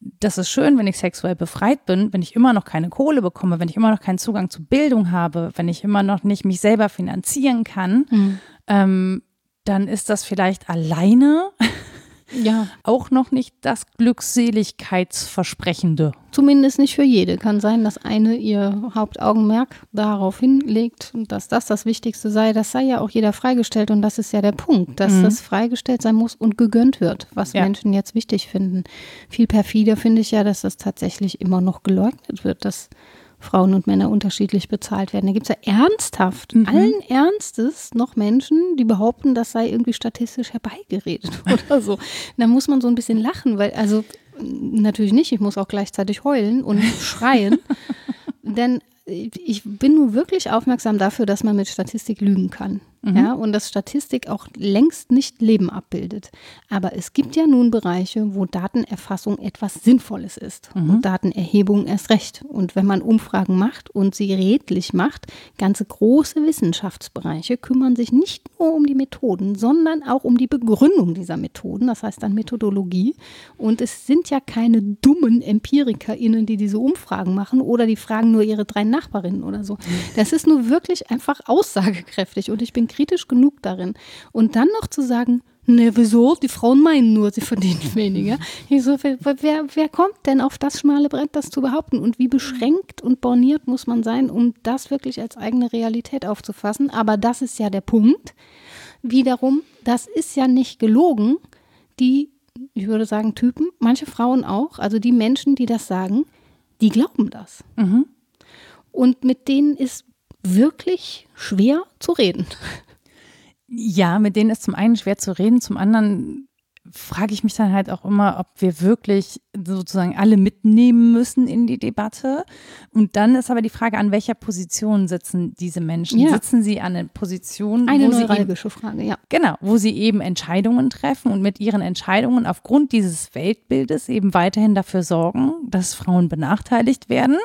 das ist schön, wenn ich sexuell befreit bin, wenn ich immer noch keine Kohle bekomme, wenn ich immer noch keinen Zugang zu Bildung habe, wenn ich immer noch nicht mich selber finanzieren kann. Mhm. Ähm, dann ist das vielleicht alleine ja. auch noch nicht das Glückseligkeitsversprechende. Zumindest nicht für jede. Kann sein, dass eine ihr Hauptaugenmerk darauf hinlegt, dass das das Wichtigste sei. Das sei ja auch jeder freigestellt und das ist ja der Punkt, dass mhm. das freigestellt sein muss und gegönnt wird, was ja. Menschen jetzt wichtig finden. Viel perfider finde ich ja, dass das tatsächlich immer noch geleugnet wird, dass Frauen und Männer unterschiedlich bezahlt werden. Da gibt es ja ernsthaft, mhm. allen Ernstes noch Menschen, die behaupten, das sei irgendwie statistisch herbeigeredet oder so. Da muss man so ein bisschen lachen, weil, also natürlich nicht, ich muss auch gleichzeitig heulen und schreien. Denn ich bin nur wirklich aufmerksam dafür, dass man mit Statistik lügen kann. Mhm. Ja, und dass Statistik auch längst nicht Leben abbildet. Aber es gibt ja nun Bereiche, wo Datenerfassung etwas Sinnvolles ist. Mhm. Und Datenerhebung erst recht. Und wenn man Umfragen macht und sie redlich macht, ganze große Wissenschaftsbereiche kümmern sich nicht nur um die Methoden, sondern auch um die Begründung dieser Methoden. Das heißt dann Methodologie. Und es sind ja keine dummen EmpirikerInnen, die diese Umfragen machen oder die fragen nur ihre drei Nachbarinnen oder so. Das ist nur wirklich einfach aussagekräftig. Und ich bin kritisch genug darin. Und dann noch zu sagen, ne, wieso? Die Frauen meinen nur, sie verdienen weniger. Ich so, wer, wer, wer kommt denn auf das schmale Brett, das zu behaupten? Und wie beschränkt und borniert muss man sein, um das wirklich als eigene Realität aufzufassen? Aber das ist ja der Punkt. Wiederum, das ist ja nicht gelogen. Die, ich würde sagen, Typen, manche Frauen auch, also die Menschen, die das sagen, die glauben das. Mhm. Und mit denen ist wirklich schwer zu reden. Ja, mit denen ist zum einen schwer zu reden, zum anderen frage ich mich dann halt auch immer, ob wir wirklich sozusagen alle mitnehmen müssen in die Debatte. Und dann ist aber die Frage, an welcher Position sitzen diese Menschen? Ja. Sitzen sie an einer Position, eine wo neuralgische sie eben, Frage, ja. Genau, wo sie eben Entscheidungen treffen und mit ihren Entscheidungen aufgrund dieses Weltbildes eben weiterhin dafür sorgen, dass Frauen benachteiligt werden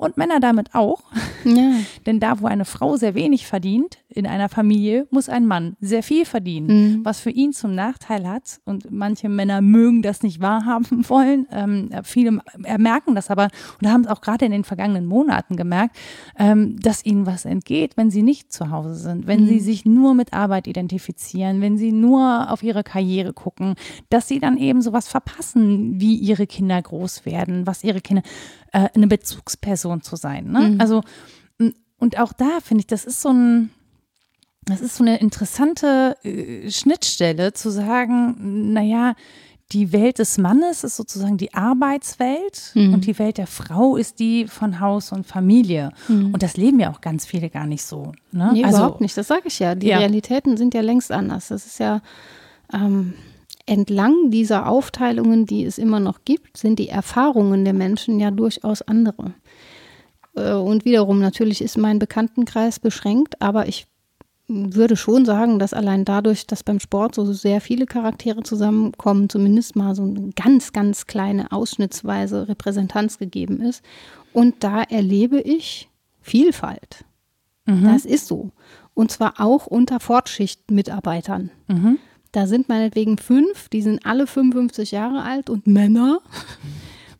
und Männer damit auch. Ja. Denn da, wo eine Frau sehr wenig verdient in einer Familie, muss ein Mann sehr viel verdienen, mhm. was für ihn zum Nachteil hat. Und manche Männer mögen das nicht wahrhaben wollen. Ähm, viele merken das aber und haben es auch gerade in den vergangenen Monaten gemerkt, ähm, dass ihnen was entgeht, wenn sie nicht zu Hause sind, wenn mhm. sie sich nur mit Arbeit identifizieren, wenn sie nur auf ihre Karriere gucken, dass sie dann eben sowas verpassen, wie ihre Kinder groß werden, was ihre Kinder äh, eine Bezugsperson zu sein. Ne? Mhm. Also, und auch da finde ich, das ist so ein, das ist so eine interessante äh, Schnittstelle zu sagen, naja, die Welt des Mannes ist sozusagen die Arbeitswelt mhm. und die Welt der Frau ist die von Haus und Familie. Mhm. Und das leben ja auch ganz viele gar nicht so. Ne? Nee, also, überhaupt nicht. Das sage ich ja. Die ja. Realitäten sind ja längst anders. Das ist ja, ähm, entlang dieser Aufteilungen, die es immer noch gibt, sind die Erfahrungen der Menschen ja durchaus andere. Äh, und wiederum, natürlich ist mein Bekanntenkreis beschränkt, aber ich würde schon sagen, dass allein dadurch, dass beim Sport so sehr viele Charaktere zusammenkommen, zumindest mal so eine ganz, ganz kleine ausschnittsweise Repräsentanz gegeben ist. Und da erlebe ich Vielfalt. Mhm. Das ist so. Und zwar auch unter Fortschichtmitarbeitern. Mhm. Da sind meinetwegen fünf, die sind alle 55 Jahre alt und Männer.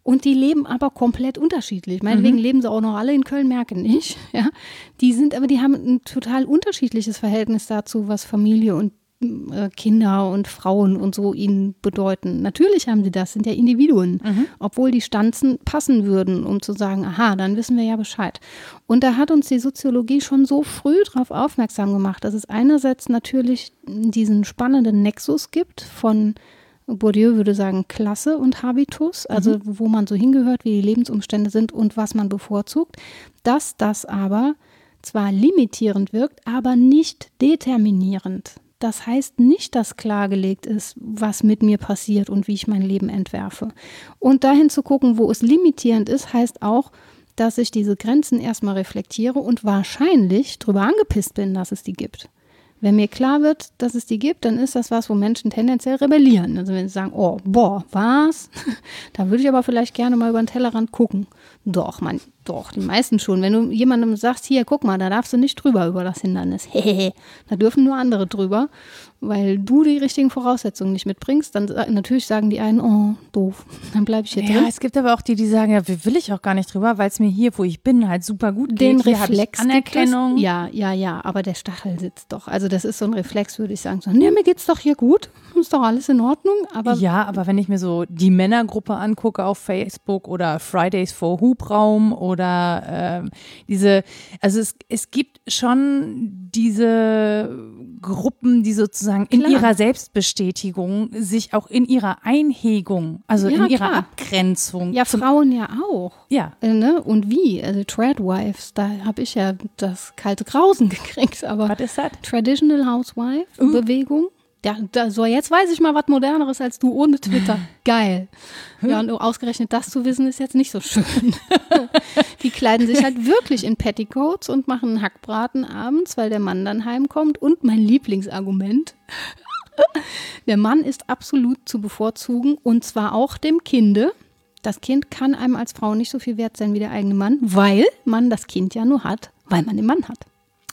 Und die leben aber komplett unterschiedlich. Meinetwegen mhm. leben sie auch noch alle in Köln, merken nicht. Ja? Die sind aber, die haben ein total unterschiedliches Verhältnis dazu, was Familie und Kinder und Frauen und so ihnen bedeuten. Natürlich haben sie das, sind ja Individuen, mhm. obwohl die Stanzen passen würden, um zu sagen, aha, dann wissen wir ja Bescheid. Und da hat uns die Soziologie schon so früh darauf aufmerksam gemacht, dass es einerseits natürlich diesen spannenden Nexus gibt von Bourdieu würde sagen Klasse und Habitus, also mhm. wo man so hingehört, wie die Lebensumstände sind und was man bevorzugt, dass das aber zwar limitierend wirkt, aber nicht determinierend. Das heißt nicht, dass klargelegt ist, was mit mir passiert und wie ich mein Leben entwerfe. Und dahin zu gucken, wo es limitierend ist, heißt auch, dass ich diese Grenzen erstmal reflektiere und wahrscheinlich darüber angepisst bin, dass es die gibt. Wenn mir klar wird, dass es die gibt, dann ist das was, wo Menschen tendenziell rebellieren. Also wenn sie sagen, oh, boah, was? da würde ich aber vielleicht gerne mal über den Tellerrand gucken. Doch, man, doch, die meisten schon. Wenn du jemandem sagst, hier, guck mal, da darfst du nicht drüber über das Hindernis. Hehehe. da dürfen nur andere drüber weil du die richtigen Voraussetzungen nicht mitbringst, dann natürlich sagen die einen, oh, doof, dann bleibe ich hier ja, drin. Ja, es gibt aber auch die, die sagen, ja, will ich auch gar nicht drüber, weil es mir hier, wo ich bin, halt super gut geht. Den hier Reflex Anerkennung. Ja, ja, ja, aber der Stachel sitzt doch. Also das ist so ein Reflex, würde ich sagen. So, nee, mir geht's doch hier gut, ist doch alles in Ordnung. Aber ja, aber wenn ich mir so die Männergruppe angucke auf Facebook oder Fridays for Hubraum oder ähm, diese, also es, es gibt schon diese Gruppen, die sozusagen in klar. ihrer Selbstbestätigung sich auch in ihrer Einhegung, also ja, in ihrer klar. Abgrenzung. Ja, Frauen ja auch. Ja. Äh, ne? Und wie? Also Tradwives, da habe ich ja das kalte Grausen gekriegt. Aber Was ist das? Traditional Housewife uh. Bewegung. Ja, da, so jetzt weiß ich mal was Moderneres als du ohne Twitter. Geil. Ja, und ausgerechnet das zu wissen, ist jetzt nicht so schön. die kleiden sich halt wirklich in Petticoats und machen einen Hackbraten abends, weil der Mann dann heimkommt. Und mein Lieblingsargument. Der Mann ist absolut zu bevorzugen und zwar auch dem Kinde. Das Kind kann einem als Frau nicht so viel wert sein wie der eigene Mann, weil man das Kind ja nur hat, weil man den Mann hat.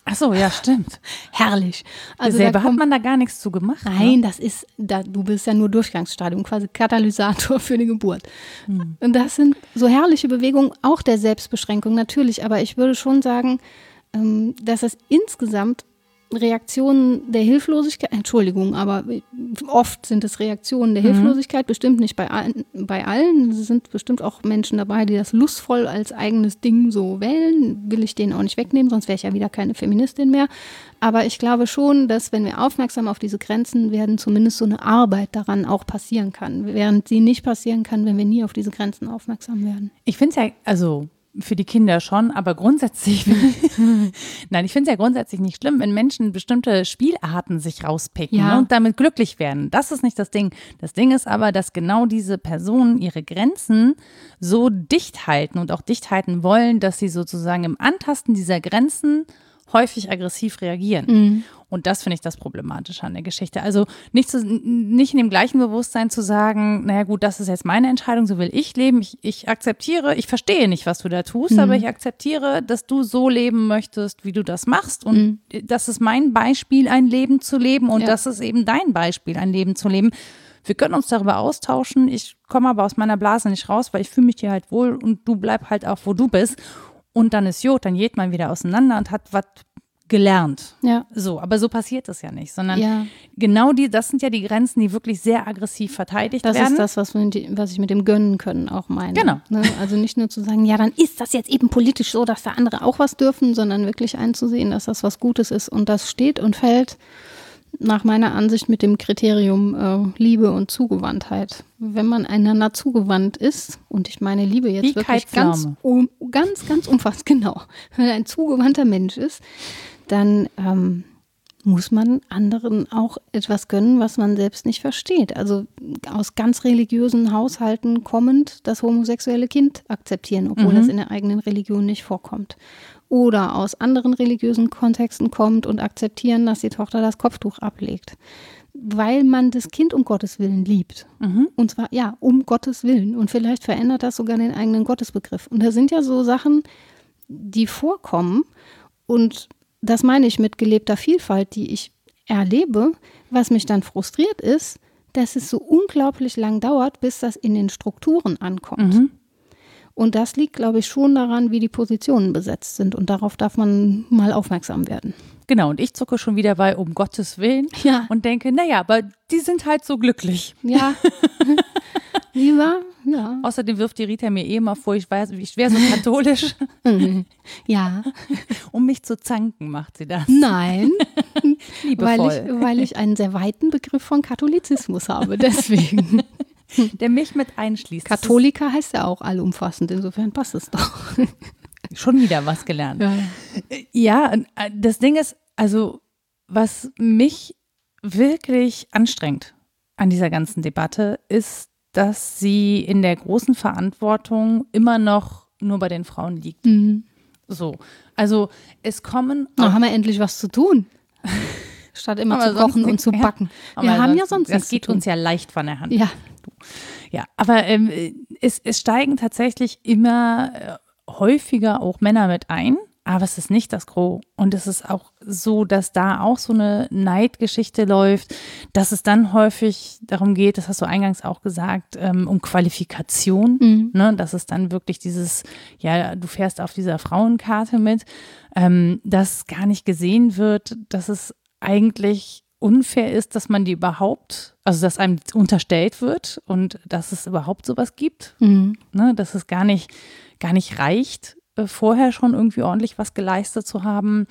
Ach so, ja, stimmt. Herrlich. Also Selber kommt, hat man da gar nichts zu gemacht. Ne? Nein, ne? das ist, da, du bist ja nur Durchgangsstadium, quasi Katalysator für die Geburt. Hm. Und das sind so herrliche Bewegungen, auch der Selbstbeschränkung natürlich, aber ich würde schon sagen, ähm, dass es insgesamt Reaktionen der Hilflosigkeit, Entschuldigung, aber oft sind es Reaktionen der mhm. Hilflosigkeit, bestimmt nicht bei allen, bei allen. Es sind bestimmt auch Menschen dabei, die das lustvoll als eigenes Ding so wählen. Will ich denen auch nicht wegnehmen, sonst wäre ich ja wieder keine Feministin mehr. Aber ich glaube schon, dass wenn wir aufmerksam auf diese Grenzen werden, zumindest so eine Arbeit daran auch passieren kann, während sie nicht passieren kann, wenn wir nie auf diese Grenzen aufmerksam werden. Ich finde es ja, also für die Kinder schon, aber grundsätzlich, nein, ich finde es ja grundsätzlich nicht schlimm, wenn Menschen bestimmte Spielarten sich rauspicken Ja. ne, und damit glücklich werden. Das ist nicht das Ding. Das Ding ist aber, dass genau diese Personen ihre Grenzen so dicht halten und auch dicht halten wollen, dass sie sozusagen im Antasten dieser Grenzen häufig aggressiv reagieren. Und das finde ich das Problematische an der Geschichte. Also nicht, zu, nicht in dem gleichen Bewusstsein zu sagen, naja gut, das ist jetzt meine Entscheidung, so will ich leben. Ich, ich akzeptiere, ich verstehe nicht, was du da tust, aber ich akzeptiere, dass du so leben möchtest, wie du das machst. Und das ist mein Beispiel, ein Leben zu leben. Und Ja. das ist eben dein Beispiel, ein Leben zu leben. Wir können uns darüber austauschen. Ich komme aber aus meiner Blase nicht raus, weil ich fühle mich hier halt wohl und du bleib halt auch, wo du bist. Und dann ist Jod, dann geht man wieder auseinander und hat was gelernt. Ja. So, aber so passiert es ja nicht, sondern Ja. genau die, das sind ja die Grenzen, die wirklich sehr aggressiv verteidigt Das werden. ist das, was, die- was ich mit dem Gönnen können auch meine. Genau. Ne? Also nicht nur zu sagen, ja, dann ist das jetzt eben politisch so, dass da andere auch was dürfen, sondern wirklich einzusehen, dass das was Gutes ist. Und das steht und fällt nach meiner Ansicht mit dem Kriterium äh, Liebe und Zugewandtheit. Wenn man einander zugewandt ist, und ich meine Liebe jetzt Wie wirklich ganz, um, ganz, ganz umfassend, genau. Wenn man ein zugewandter Mensch ist, dann ähm, muss man anderen auch etwas gönnen, was man selbst nicht versteht. Also aus ganz religiösen Haushalten kommend das homosexuelle Kind akzeptieren, obwohl das in der eigenen Religion nicht vorkommt. Oder aus anderen religiösen Kontexten kommt und akzeptieren, dass die Tochter das Kopftuch ablegt. Weil man das Kind um Gottes Willen liebt. Und zwar, ja, um Gottes Willen. Und vielleicht verändert das sogar den eigenen Gottesbegriff. Und da sind ja so Sachen, die vorkommen. Und das meine ich mit gelebter Vielfalt, die ich erlebe. Was mich dann frustriert ist, dass es so unglaublich lang dauert, bis das in den Strukturen ankommt. Und das liegt, glaube ich, schon daran, wie die Positionen besetzt sind. Und darauf darf man mal aufmerksam werden. genau, und ich zucke schon wieder bei, um Gottes Willen. Ja. Und denke, naja, aber die sind halt so glücklich. Ja. Lieber, ja. Außerdem wirft die Rita mir eh immer vor, ich, weiß, ich wäre so katholisch. Ja. um mich zu zanken, macht sie das. Nein, weil Liebevoll. ich, weil ich einen sehr weiten Begriff von Katholizismus habe. Deswegen. Der mich mit einschließt. Katholiker heißt ja auch allumfassend. Insofern passt es doch. schon wieder was gelernt. Ja. Ja, äh, das Ding ist, also was mich wirklich anstrengt an dieser ganzen Debatte, ist, dass sie in der großen Verantwortung immer noch nur bei den Frauen liegt. Mhm. So, also es kommen Na, haben wir endlich was zu tun. Statt immer Aber zu kochen und zu ja. backen. Aber Wir haben ja sonst Das geht uns ja leicht von der Hand. Ja, Ja, aber ähm, es, es steigen tatsächlich immer äh, häufiger auch Männer mit ein, aber es ist nicht das Gros. Und es ist auch so, dass da auch so eine Neidgeschichte läuft, dass es dann häufig darum geht, das hast du eingangs auch gesagt, ähm, um Qualifikation, ne, dass es dann wirklich dieses, ja, du fährst auf dieser Frauenkarte mit, ähm, dass gar nicht gesehen wird, dass es eigentlich unfair ist, dass man die überhaupt, also dass einem unterstellt wird und dass es überhaupt sowas gibt, ne, dass es gar nicht, gar nicht reicht, äh, vorher schon irgendwie ordentlich was geleistet zu haben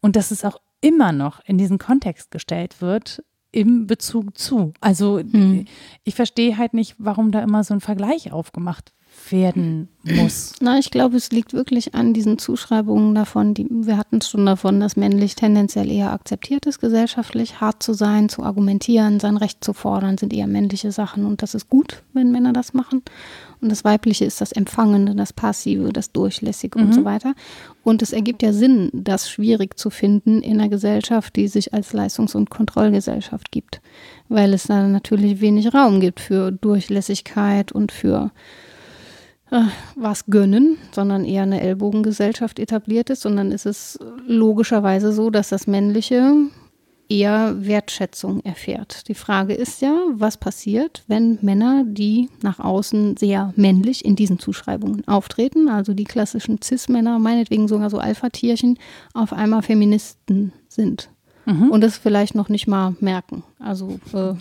und dass es auch immer noch in diesen Kontext gestellt wird im Bezug zu. Also ich verstehe halt nicht, warum da immer so ein Vergleich aufgemacht werden muss. Na, ich glaube, es liegt wirklich an diesen Zuschreibungen davon, die wir hatten es schon davon, dass männlich tendenziell eher akzeptiert ist, gesellschaftlich hart zu sein, zu argumentieren, sein Recht zu fordern, sind eher männliche Sachen und das ist gut, wenn Männer das machen. Und das Weibliche ist das Empfangende, das Passive, das Durchlässige und so weiter. Und es ergibt ja Sinn, das schwierig zu finden in einer Gesellschaft, die sich als Leistungs- und Kontrollgesellschaft gibt, weil es da natürlich wenig Raum gibt für Durchlässigkeit und für äh, was gönnen, sondern eher eine Ellbogengesellschaft etabliert ist. Und dann ist es logischerweise so, dass das Männliche eher Wertschätzung erfährt. Die Frage ist ja, was passiert, wenn Männer, die nach außen sehr männlich in diesen Zuschreibungen auftreten, also die klassischen Cis-Männer, meinetwegen sogar so Alpha-Tierchen, auf einmal Feministen sind. Und das vielleicht noch nicht mal merken. Also äh,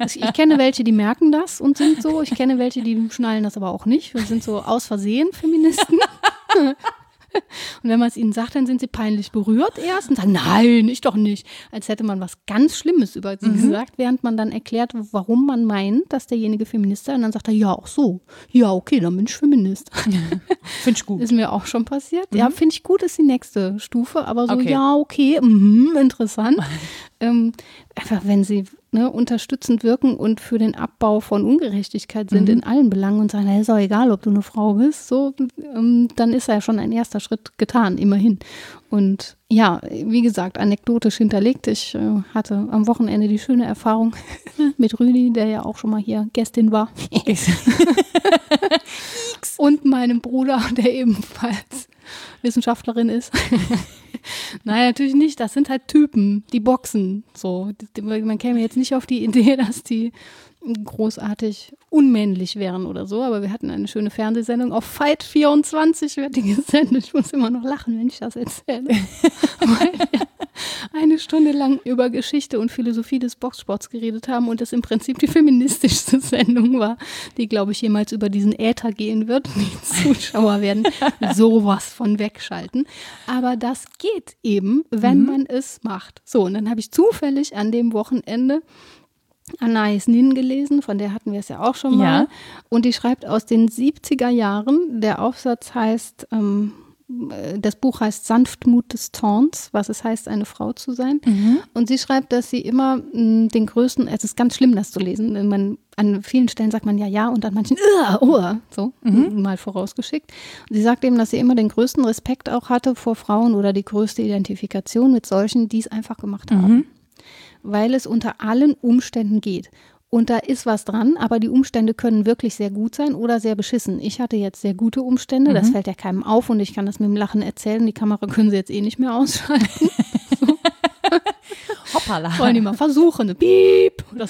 ich kenne welche, die merken das und sind so. Ich kenne welche, die schnallen das aber auch nicht und sind so aus Versehen Feministen. Und wenn man es ihnen sagt, dann sind sie peinlich berührt erst und sagen, nein, ich doch nicht. Als hätte man was ganz Schlimmes über sie mhm. gesagt, während man dann erklärt, warum man meint, dass derjenige Feminist sei. Und dann sagt er, ja, auch so. Ja, okay, dann bin ich Feminist. finde ich gut. Ist mir auch schon passiert. Mhm. Ja, finde ich gut, ist die nächste Stufe. Aber so, okay. ja, okay, mh, interessant. ähm, einfach, wenn sie ne, unterstützend wirken und für den Abbau von Ungerechtigkeit sind mhm. in allen Belangen und sagen, hey, ist auch egal, ob du eine Frau bist, so, ähm, dann ist ja schon ein erster Schritt getan, immerhin. Und ja, wie gesagt, anekdotisch hinterlegt. Ich äh, hatte am Wochenende die schöne Erfahrung mit Rüdi, der ja auch schon mal hier Gästin war. und meinem Bruder, der ebenfalls Wissenschaftlerin ist. Nein, natürlich nicht. Das sind halt Typen, die boxen. So, man käme jetzt nicht auf die Idee, dass die großartig unmännlich wären oder so, aber wir hatten eine schöne Fernsehsendung auf Fight 24 wird die gesendet. Ich muss immer noch lachen, wenn ich das erzähle. Weil wir eine Stunde lang über Geschichte und Philosophie des Boxsports geredet haben und das im Prinzip die feministischste Sendung war, die, glaube ich, jemals über diesen Äther gehen wird. Die Zuschauer werden sowas von wegschalten. Aber das geht eben, wenn mhm. man es macht. So, und dann habe ich zufällig an dem Wochenende Anais Nin gelesen, von der hatten wir es ja auch schon mal. Ja. Und die schreibt aus den 70er Jahren. Der Aufsatz heißt, ähm, äh, das Buch heißt Sanftmut des Taunts, was es heißt, eine Frau zu sein. Mhm. Und sie schreibt, dass sie immer mh, mm, den größten, es ist ganz schlimm, das zu lesen. Man, an vielen Stellen sagt man ja, ja und an manchen, oh, so, mhm. mal vorausgeschickt. Und sie sagt eben, dass sie immer den größten Respekt auch hatte vor Frauen oder die größte Identifikation mit solchen, die es einfach gemacht haben. Mhm weil es unter allen Umständen geht. Und da ist was dran, aber die Umstände können wirklich sehr gut sein oder sehr beschissen. Ich hatte jetzt sehr gute Umstände, mhm. das fällt ja keinem auf und ich kann das mit dem Lachen erzählen. Die Kamera können sie jetzt eh nicht mehr ausschalten. Hoppala. Wollen die mal versuchen. Piep. So.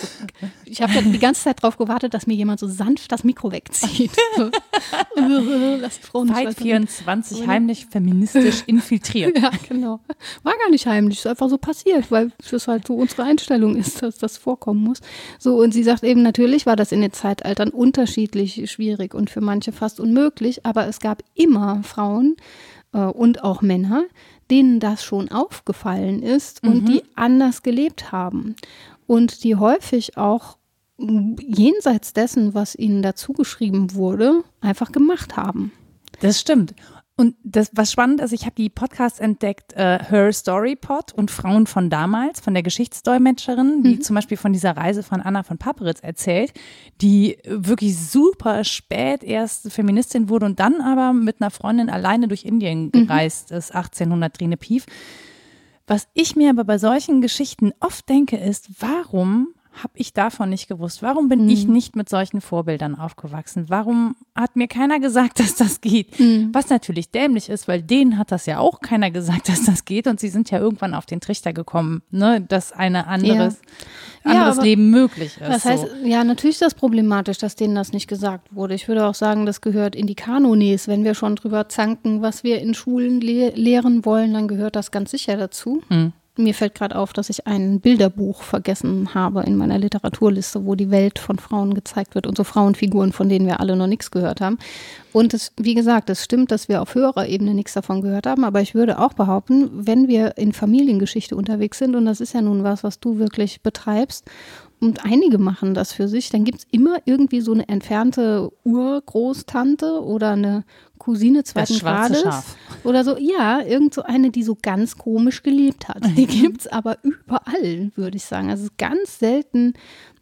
Ich habe ja die ganze Zeit darauf gewartet, dass mir jemand so sanft das Mikro wegzieht. Lass die Frauen Fight 24 heimlich feministisch infiltriert. Ja, genau. War gar nicht heimlich, ist einfach so passiert, weil das halt so unsere Einstellung ist, dass das vorkommen muss. So, und sie sagt eben, natürlich war das in den Zeitaltern unterschiedlich schwierig und für manche fast unmöglich, aber es gab immer Frauen äh, und auch Männer, denen das schon aufgefallen ist und mhm. die anders gelebt haben und die häufig auch jenseits dessen, was ihnen dazu geschrieben wurde, einfach gemacht haben. Das stimmt. Und das, was spannend ist, ich habe die Podcasts entdeckt, äh, Her Story Pod und Frauen von damals, von der Geschichtsdolmetscherin, die mhm. zum Beispiel von dieser Reise von Anna von Paperitz erzählt, die wirklich super spät erst Feministin wurde und dann aber mit einer Freundin alleine durch Indien mhm. gereist mhm. ist, 1800 Trine Pief. Was ich mir aber bei solchen Geschichten oft denke, ist, warum habe ich davon nicht gewusst? Warum bin mhm. ich nicht mit solchen Vorbildern aufgewachsen? Warum hat mir keiner gesagt, dass das geht? Mhm. Was natürlich dämlich ist, weil denen hat das ja auch keiner gesagt, dass das geht und sie sind ja irgendwann auf den Trichter gekommen, ne, dass ein anderes, ja. anderes ja, Leben möglich ist. Das heißt, so. ja, natürlich ist das problematisch, dass denen das nicht gesagt wurde. Ich würde auch sagen, das gehört in die Kanones. Wenn wir schon drüber zanken, was wir in Schulen le lehren wollen, dann gehört das ganz sicher dazu. Mhm. Mir fällt gerade auf, dass ich ein Bilderbuch vergessen habe in meiner Literaturliste, wo die Welt von Frauen gezeigt wird und so Frauenfiguren, von denen wir alle noch nichts gehört haben. Und es, wie gesagt, es stimmt, dass wir auf höherer Ebene nichts davon gehört haben, aber ich würde auch behaupten, wenn wir in Familiengeschichte unterwegs sind, und das ist ja nun was, was du wirklich betreibst, und einige machen das für sich, dann gibt es immer irgendwie so eine entfernte Urgroßtante oder eine Cousine zweiten Grades oder so. Ja, irgend so eine, die so ganz komisch gelebt hat. Die gibt es aber überall, würde ich sagen. Also ganz selten,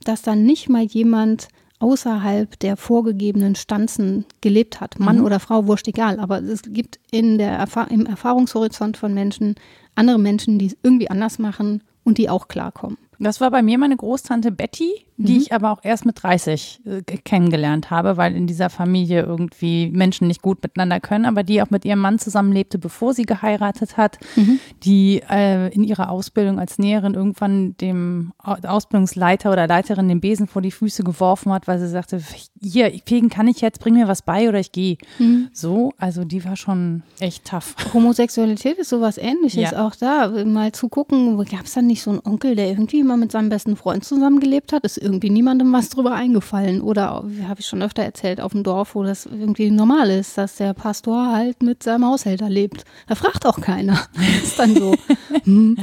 dass dann nicht mal jemand außerhalb der vorgegebenen Stanzen gelebt hat. Mann mhm. oder Frau, wurscht egal. Aber es gibt in der Erfahr im Erfahrungshorizont von Menschen andere Menschen, die es irgendwie anders machen und die auch klarkommen. Das war bei mir meine Großtante Betty, die mhm. ich aber auch erst mit 30 äh, kennengelernt habe, weil in dieser Familie irgendwie Menschen nicht gut miteinander können, aber die auch mit ihrem Mann zusammenlebte, bevor sie geheiratet hat, mhm. die äh, in ihrer Ausbildung als Näherin irgendwann dem Ausbildungsleiter oder Leiterin den Besen vor die Füße geworfen hat, weil sie sagte, hier, fegen kann ich jetzt, bring mir was bei oder ich gehe. Mhm. So, also die war schon echt tough. Homosexualität ist sowas ähnliches, ja. auch da mal zu gucken, gab es da nicht so einen Onkel, der irgendwie man mit seinem besten Freund zusammengelebt hat, ist irgendwie niemandem was drüber eingefallen. Oder, wie habe ich schon öfter erzählt, auf dem Dorf, wo das irgendwie normal ist, dass der Pastor halt mit seinem Haushälter lebt. Da fragt auch keiner. ist dann so. Hm.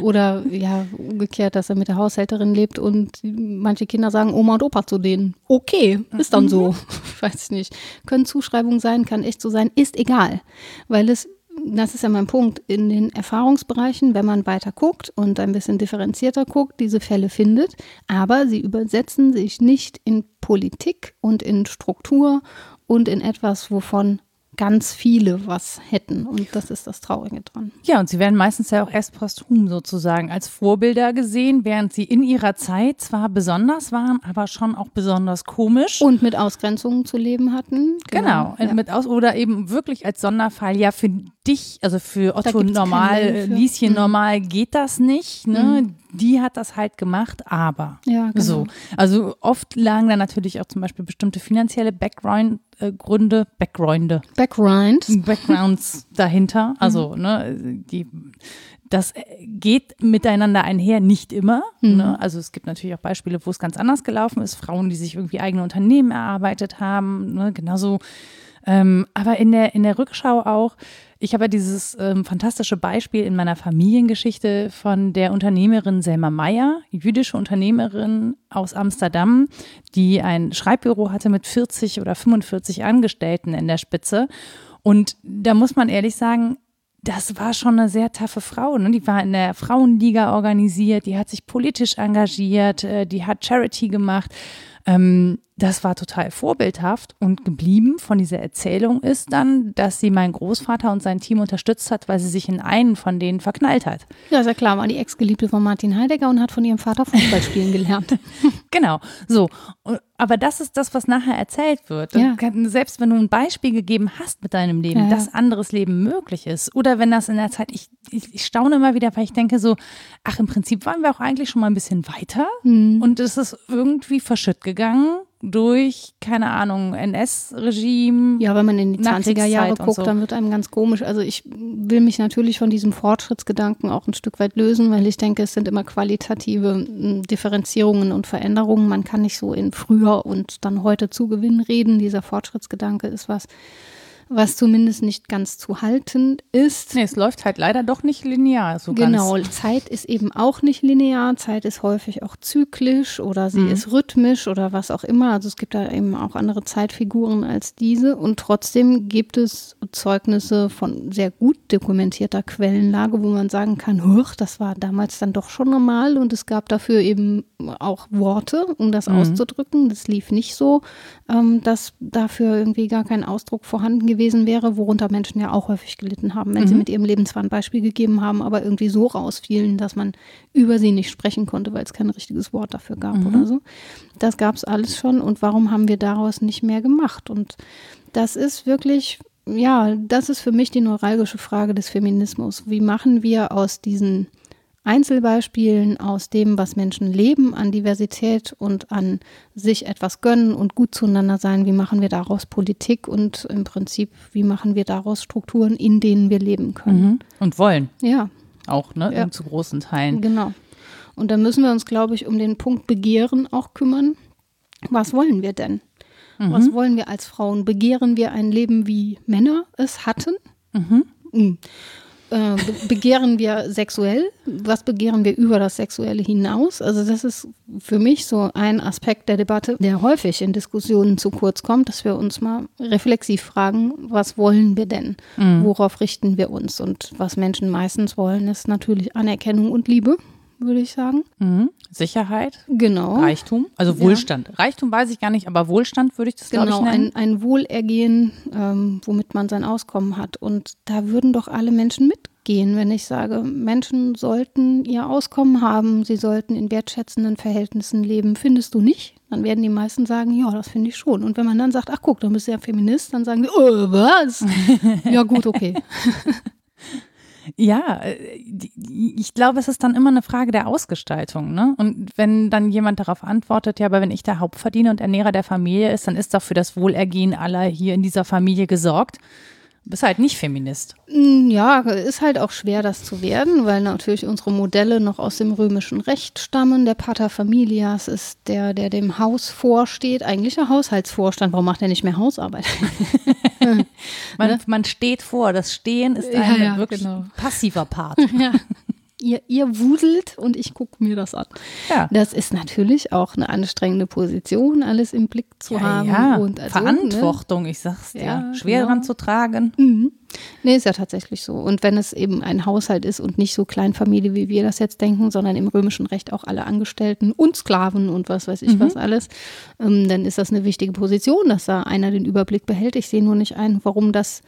Oder ja, umgekehrt, dass er mit der Haushälterin lebt und manche Kinder sagen Oma und Opa zu denen. Okay, ist dann so. Ich weiß nicht. Können Zuschreibungen sein, kann echt so sein, ist egal. Weil es das ist ja mein Punkt, in den Erfahrungsbereichen, wenn man weiter guckt und ein bisschen differenzierter guckt, diese Fälle findet, aber sie übersetzen sich nicht in Politik und in Struktur und in etwas, wovon ganz viele was hätten. Und das ist das Traurige dran. Ja, und sie werden meistens ja auch erst posthum sozusagen als Vorbilder gesehen, während sie in ihrer Zeit zwar besonders waren, aber schon auch besonders komisch. Und mit Ausgrenzungen zu leben hatten. Genau, genau ja. mit aus oder eben wirklich als Sonderfall. Ja, für dich, also für Otto normal, Lieschen mhm. normal geht das nicht. Ne? Mhm die hat das halt gemacht, aber ja, genau. so. Also oft lagen da natürlich auch zum Beispiel bestimmte finanzielle Background äh, Gründe, Backgrounde, Backgrounds, Backgrounds dahinter. Also mhm. ne, die das geht miteinander einher, nicht immer. Mhm. Ne? Also es gibt natürlich auch Beispiele, wo es ganz anders gelaufen ist. Frauen, die sich irgendwie eigene Unternehmen erarbeitet haben, ne? genauso. Ähm, aber in der, in der Rückschau auch ich habe ja dieses ähm, fantastische Beispiel in meiner Familiengeschichte von der Unternehmerin Selma Meyer, jüdische Unternehmerin aus Amsterdam, die ein Schreibbüro hatte mit 40 oder 45 Angestellten in der Spitze. Und da muss man ehrlich sagen, das war schon eine sehr taffe Frau. Ne? Die war in der Frauenliga organisiert, die hat sich politisch engagiert, äh, die hat Charity gemacht. Ähm, das war total vorbildhaft und geblieben von dieser Erzählung ist dann, dass sie meinen Großvater und sein Team unterstützt hat, weil sie sich in einen von denen verknallt hat. Ja, ist ja klar, war die Ex-Geliebte von Martin Heidegger und hat von ihrem Vater Fußball spielen gelernt. genau, so. Aber das ist das, was nachher erzählt wird. Ja. Selbst wenn du ein Beispiel gegeben hast mit deinem Leben, ja. dass anderes Leben möglich ist. Oder wenn das in der Zeit, ich, ich, ich staune immer wieder, weil ich denke so, ach, im Prinzip waren wir auch eigentlich schon mal ein bisschen weiter. Mhm. Und es ist irgendwie verschütt gegangen durch, keine Ahnung, NS-Regime. Ja, wenn man in die 20er Jahre guckt, so. dann wird einem ganz komisch. Also ich will mich natürlich von diesem Fortschrittsgedanken auch ein Stück weit lösen, weil ich denke, es sind immer qualitative hm, Differenzierungen und Veränderungen. Man kann nicht so in früher und dann heute zu Gewinn reden. Dieser Fortschrittsgedanke ist was, was zumindest nicht ganz zu halten ist. Nee, es läuft halt leider doch nicht linear. So genau, ganz. Zeit ist eben auch nicht linear. Zeit ist häufig auch zyklisch oder sie mhm. ist rhythmisch oder was auch immer. Also es gibt da eben auch andere Zeitfiguren als diese. Und trotzdem gibt es Zeugnisse von sehr gut dokumentierter Quellenlage, wo man sagen kann, huch, das war damals dann doch schon normal und es gab dafür eben auch Worte, um das mhm. auszudrücken. Das lief nicht so, ähm, dass dafür irgendwie gar kein Ausdruck vorhanden gewesen gewesen wäre, worunter Menschen ja auch häufig gelitten haben, wenn mhm. sie mit ihrem Leben zwar ein Beispiel gegeben haben, aber irgendwie so rausfielen, dass man über sie nicht sprechen konnte, weil es kein richtiges Wort dafür gab mhm. oder so. Das gab es alles schon und warum haben wir daraus nicht mehr gemacht? Und das ist wirklich ja, das ist für mich die neuralgische Frage des Feminismus. Wie machen wir aus diesen Einzelbeispielen aus dem, was Menschen leben, an Diversität und an sich etwas gönnen und gut zueinander sein. Wie machen wir daraus Politik und im Prinzip, wie machen wir daraus Strukturen, in denen wir leben können? Mhm. Und wollen. Ja. Auch, ne? Ja. Zu großen Teilen. Genau. Und da müssen wir uns, glaube ich, um den Punkt Begehren auch kümmern. Was wollen wir denn? Mhm. Was wollen wir als Frauen? Begehren wir ein Leben, wie Männer es hatten? Mhm. mhm äh, begehren wir sexuell? Was begehren wir über das Sexuelle hinaus? Also das ist für mich so ein Aspekt der Debatte, der häufig in Diskussionen zu kurz kommt, dass wir uns mal reflexiv fragen, was wollen wir denn? Mhm. Worauf richten wir uns? Und was Menschen meistens wollen, ist natürlich Anerkennung und Liebe würde ich sagen. Mhm. Sicherheit. Genau. Reichtum. Also Wohlstand. Ja. Reichtum weiß ich gar nicht, aber Wohlstand würde ich das genau, glaube ich nennen. Ein, ein Wohlergehen, ähm, womit man sein Auskommen hat. Und da würden doch alle Menschen mitgehen, wenn ich sage, Menschen sollten ihr Auskommen haben, sie sollten in wertschätzenden Verhältnissen leben. Findest du nicht? Dann werden die meisten sagen, ja, das finde ich schon. Und wenn man dann sagt, ach guck, dann bist du ja Feminist, dann sagen die, oh, was? ja gut, okay. Ja, äh, ich glaube, es ist dann immer eine Frage der Ausgestaltung. Ne? Und wenn dann jemand darauf antwortet, ja, aber wenn ich der Hauptverdiener und Ernährer der Familie ist, dann ist doch für das Wohlergehen aller hier in dieser Familie gesorgt. Bist halt nicht Feminist. Mm, ja, ist halt auch schwer, das zu werden, weil natürlich unsere Modelle noch aus dem römischen Recht stammen. Der Pater Familias ist der, der dem Haus vorsteht, eigentlich der Haushaltsvorstand. Warum macht er nicht mehr Hausarbeit? man, ne? man steht vor. Das Stehen ist ein ja, ja, wirklich genau. passiver Part. Ja. Ihr, ihr wuselt und ich gucke mir das an. Ja. Das ist natürlich auch eine anstrengende Position, alles im Blick zu ja, haben. Ja. Und also, Verantwortung, ne? ich sag's dir. Ja, Schwer genau. dran zu tragen. Mhm. Nee, ist ja tatsächlich so. Und wenn es eben ein Haushalt ist und nicht so Kleinfamilie, wie wir das jetzt denken, sondern im römischen Recht auch alle Angestellten und Sklaven und was weiß ich mhm. was alles, ähm, dann ist das eine wichtige Position, dass da einer den Überblick behält. Ich sehe nur nicht ein, warum das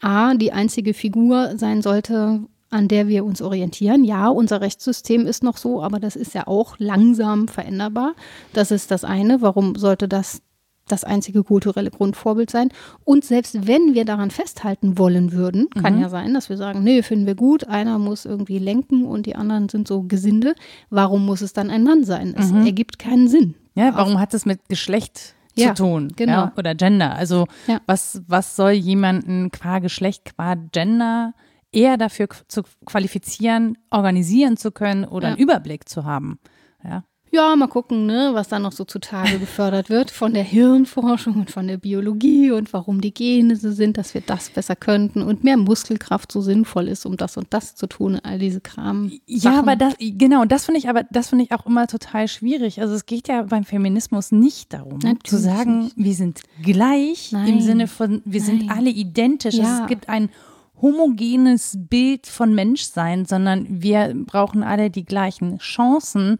A, die einzige Figur sein sollte, an der wir uns orientieren. Ja, unser Rechtssystem ist noch so, aber das ist ja auch langsam veränderbar. Das ist das eine. Warum sollte das das einzige kulturelle Grundvorbild sein? Und selbst wenn wir daran festhalten wollen würden, kann mhm. ja sein, dass wir sagen, nee, finden wir gut, einer muss irgendwie lenken und die anderen sind so Gesinde. Warum muss es dann ein Mann sein? Es mhm. ergibt keinen Sinn. Ja, warum hat es mit Geschlecht ja, zu tun. Genau. Ja, oder Gender. Also ja. was, was soll jemanden qua Geschlecht, qua Gender eher dafür zu qualifizieren, organisieren zu können oder ja. einen Überblick zu haben. Ja. Ja, mal gucken, ne, was da noch so zutage gefördert wird von der Hirnforschung und von der Biologie und warum die Gene so sind, dass wir das besser könnten und mehr Muskelkraft so sinnvoll ist, um das und das zu tun, all diese Kram. Ja, aber das, genau, das finde ich aber, das finde ich auch immer total schwierig. Also es geht ja beim Feminismus nicht darum, Natürlich zu sagen, nicht. wir sind gleich Nein. im Sinne von, wir Nein. sind alle identisch. Ja. Also es gibt ein homogenes Bild von Menschsein, sondern wir brauchen alle die gleichen Chancen.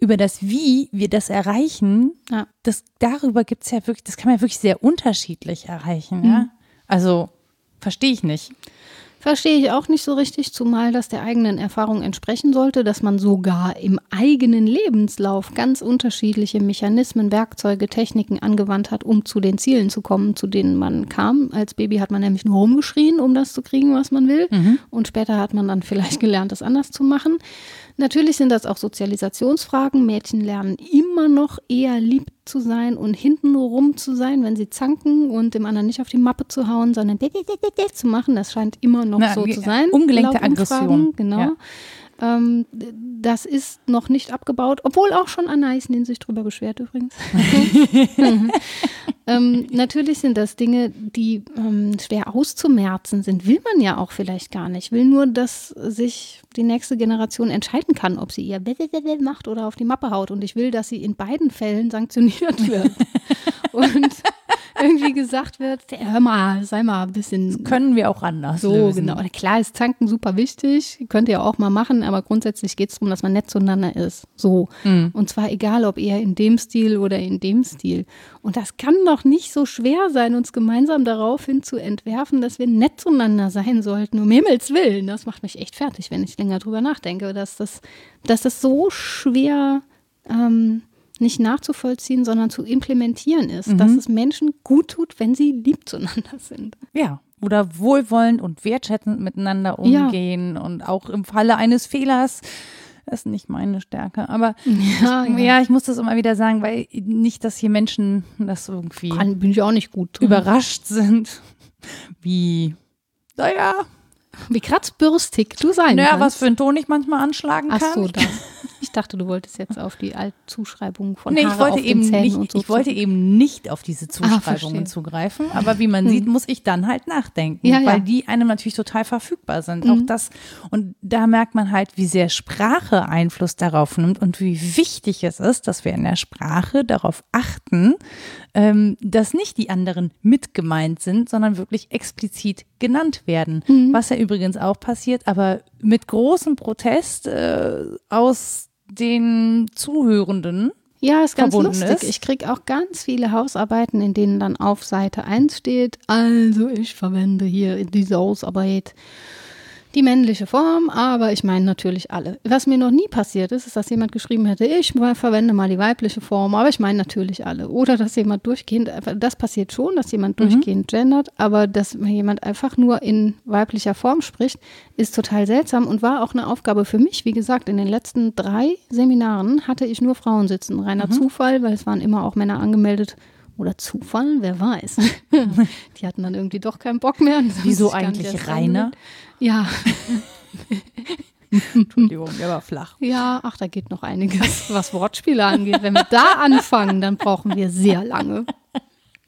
Über das Wie wir das erreichen, ja. das, darüber gibt es ja wirklich, das kann man ja wirklich sehr unterschiedlich erreichen. Mhm. Ja? Also verstehe ich nicht. Verstehe ich auch nicht so richtig, zumal das der eigenen Erfahrung entsprechen sollte, dass man sogar im eigenen Lebenslauf ganz unterschiedliche Mechanismen, Werkzeuge, Techniken angewandt hat, um zu den Zielen zu kommen, zu denen man kam. Als Baby hat man nämlich nur rumgeschrien, um das zu kriegen, was man will. Mhm. Und später hat man dann vielleicht gelernt, das anders zu machen. Natürlich sind das auch Sozialisationsfragen. Mädchen lernen immer noch eher lieb zu sein und hinten rum zu sein, wenn sie zanken und dem anderen nicht auf die Mappe zu hauen, sondern zu machen. Das scheint immer noch Na, so zu sein. Ungelenkte Aggression. Genau. Ja. Ähm, das ist noch nicht abgebaut, obwohl auch schon Anna Eisnin sich drüber beschwert übrigens. ähm, natürlich sind das Dinge, die ähm, schwer auszumerzen sind. Will man ja auch vielleicht gar nicht. Will nur, dass sich die nächste Generation entscheiden kann, ob sie ihr macht oder auf die Mappe haut. Und ich will, dass sie in beiden Fällen sanktioniert wird. Und irgendwie gesagt wird, hör mal, sei mal ein bisschen. Das können wir auch anders. So, lösen. genau. Klar ist Tanken super wichtig, könnt ihr auch mal machen, aber grundsätzlich geht es darum, dass man nett zueinander ist. So. Mhm. Und zwar egal, ob eher in dem Stil oder in dem Stil. Und das kann doch nicht so schwer sein, uns gemeinsam daraufhin zu entwerfen, dass wir nett zueinander sein sollten. Um Himmels Willen. Das macht mich echt fertig, wenn ich länger drüber nachdenke, dass das, dass das so schwer ähm, nicht nachzuvollziehen, sondern zu implementieren ist, mhm. dass es Menschen gut tut, wenn sie lieb zueinander sind. Ja, oder wohlwollend und wertschätzend miteinander umgehen ja. und auch im Falle eines Fehlers das ist nicht meine Stärke. Aber ja, ich, ja. ja, ich muss das immer wieder sagen, weil nicht, dass hier Menschen das irgendwie Kann, bin ich auch nicht gut drin. überrascht sind, wie, naja, wie kratzbürstig du sein naja, kannst. was für einen Ton ich manchmal anschlagen kann. Ach so, das. Ich dachte, du wolltest jetzt auf die Altzuschreibung von nee, Haare ich wollte eben nicht, und so Ich wollte eben nicht auf diese ah, Zuschreibungen ah, zugreifen, aber wie man hm. sieht, muss ich dann halt nachdenken, ja, weil ja. die einem natürlich total verfügbar sind. Mhm. Auch das und da merkt man halt, wie sehr Sprache Einfluss darauf nimmt und wie wichtig es ist, dass wir in der Sprache darauf achten, ähm, dass nicht die anderen mit gemeint sind, sondern wirklich explizit genannt werden. Mhm. Was ja übrigens auch passiert, aber mit großem Protest äh, aus den Zuhörenden. Ja, ist ganz lustig. Ist. Ich kriege auch ganz viele Hausarbeiten, in denen dann auf Seite 1 steht, also ich verwende hier in dieser Hausarbeit die männliche Form, aber ich meine natürlich alle. Was mir noch nie passiert ist, ist, dass jemand geschrieben hätte, ich verwende mal die weibliche Form, aber ich meine natürlich alle. Oder dass jemand durchgehend, das passiert schon, dass jemand mhm. durchgehend gendert, aber dass jemand einfach nur in weiblicher Form spricht, ist total seltsam und war auch eine Aufgabe für mich. Wie gesagt, in den letzten drei Seminaren hatte ich nur Frauen sitzen. Reiner mhm. Zufall, weil es waren immer auch Männer angemeldet Oder Zufall, wer weiß. Die hatten dann irgendwie doch keinen Bock mehr. Wieso eigentlich Rainer? Ja. Entschuldigung, der war flach. Ja, ach, da geht noch einiges, was Wortspiele angeht. Wenn wir da anfangen, dann brauchen wir sehr lange.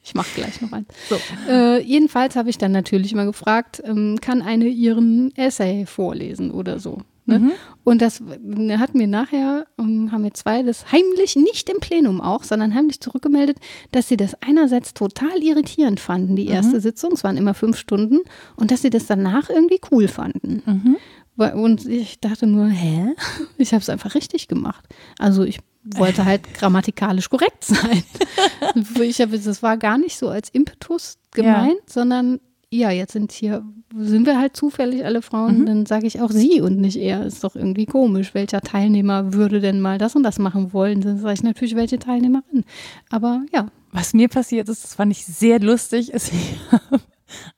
Ich mache gleich noch eins. So. Äh, jedenfalls habe ich dann natürlich immer gefragt, ähm, kann eine ihren Essay vorlesen oder so. Ne? Mhm. Und das hat mir nachher, ähm, haben wir zwei das heimlich, nicht im Plenum auch, sondern heimlich zurückgemeldet, dass sie das einerseits total irritierend fanden, die erste mhm. Sitzung, es waren immer fünf Stunden, und dass sie das danach irgendwie cool fanden. Mhm. Und ich dachte nur, hä? Ich habe es einfach richtig gemacht. Also ich wollte halt grammatikalisch korrekt sein. ich habe, das war gar nicht so als Impetus gemeint, ja. sondern ja, jetzt sind hier, sind wir halt zufällig alle Frauen, mhm. dann sage ich auch sie und nicht er. Ist doch irgendwie komisch. Welcher Teilnehmer würde denn mal das und das machen wollen? Dann sage ich natürlich, welche Teilnehmerin. Aber ja. Was mir passiert ist, das fand ich sehr lustig, ist, ich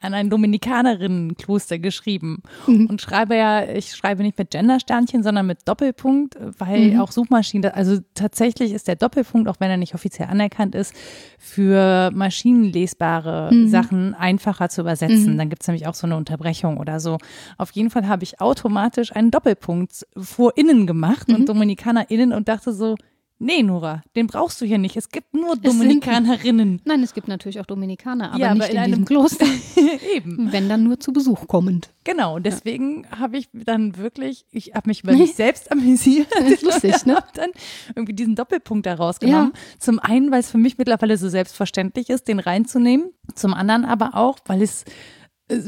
an ein Dominikanerinnenkloster geschrieben mhm. und schreibe ja, ich schreibe nicht mit Gendersternchen, sondern mit Doppelpunkt, weil mhm. auch Suchmaschinen, also tatsächlich ist der Doppelpunkt, auch wenn er nicht offiziell anerkannt ist, für maschinenlesbare mhm. Sachen einfacher zu übersetzen. Mhm. Dann gibt es nämlich auch so eine Unterbrechung oder so. Auf jeden Fall habe ich automatisch einen Doppelpunkt vor innen gemacht und mhm. DominikanerInnen und dachte so, Nee, Nora, den brauchst du hier nicht. Es gibt nur Dominikanerinnen. Sind, nein, es gibt natürlich auch Dominikaner, aber ja, nicht aber in, in diesem Kloster. Eben. Wenn dann nur zu Besuch kommend. Genau, deswegen ja. habe ich dann wirklich, ich habe mich über mich selbst amüsiert. Das ist lustig, ne? habe dann irgendwie diesen Doppelpunkt da rausgenommen. Ja. Zum einen, weil es für mich mittlerweile so selbstverständlich ist, den reinzunehmen. Zum anderen aber auch, weil es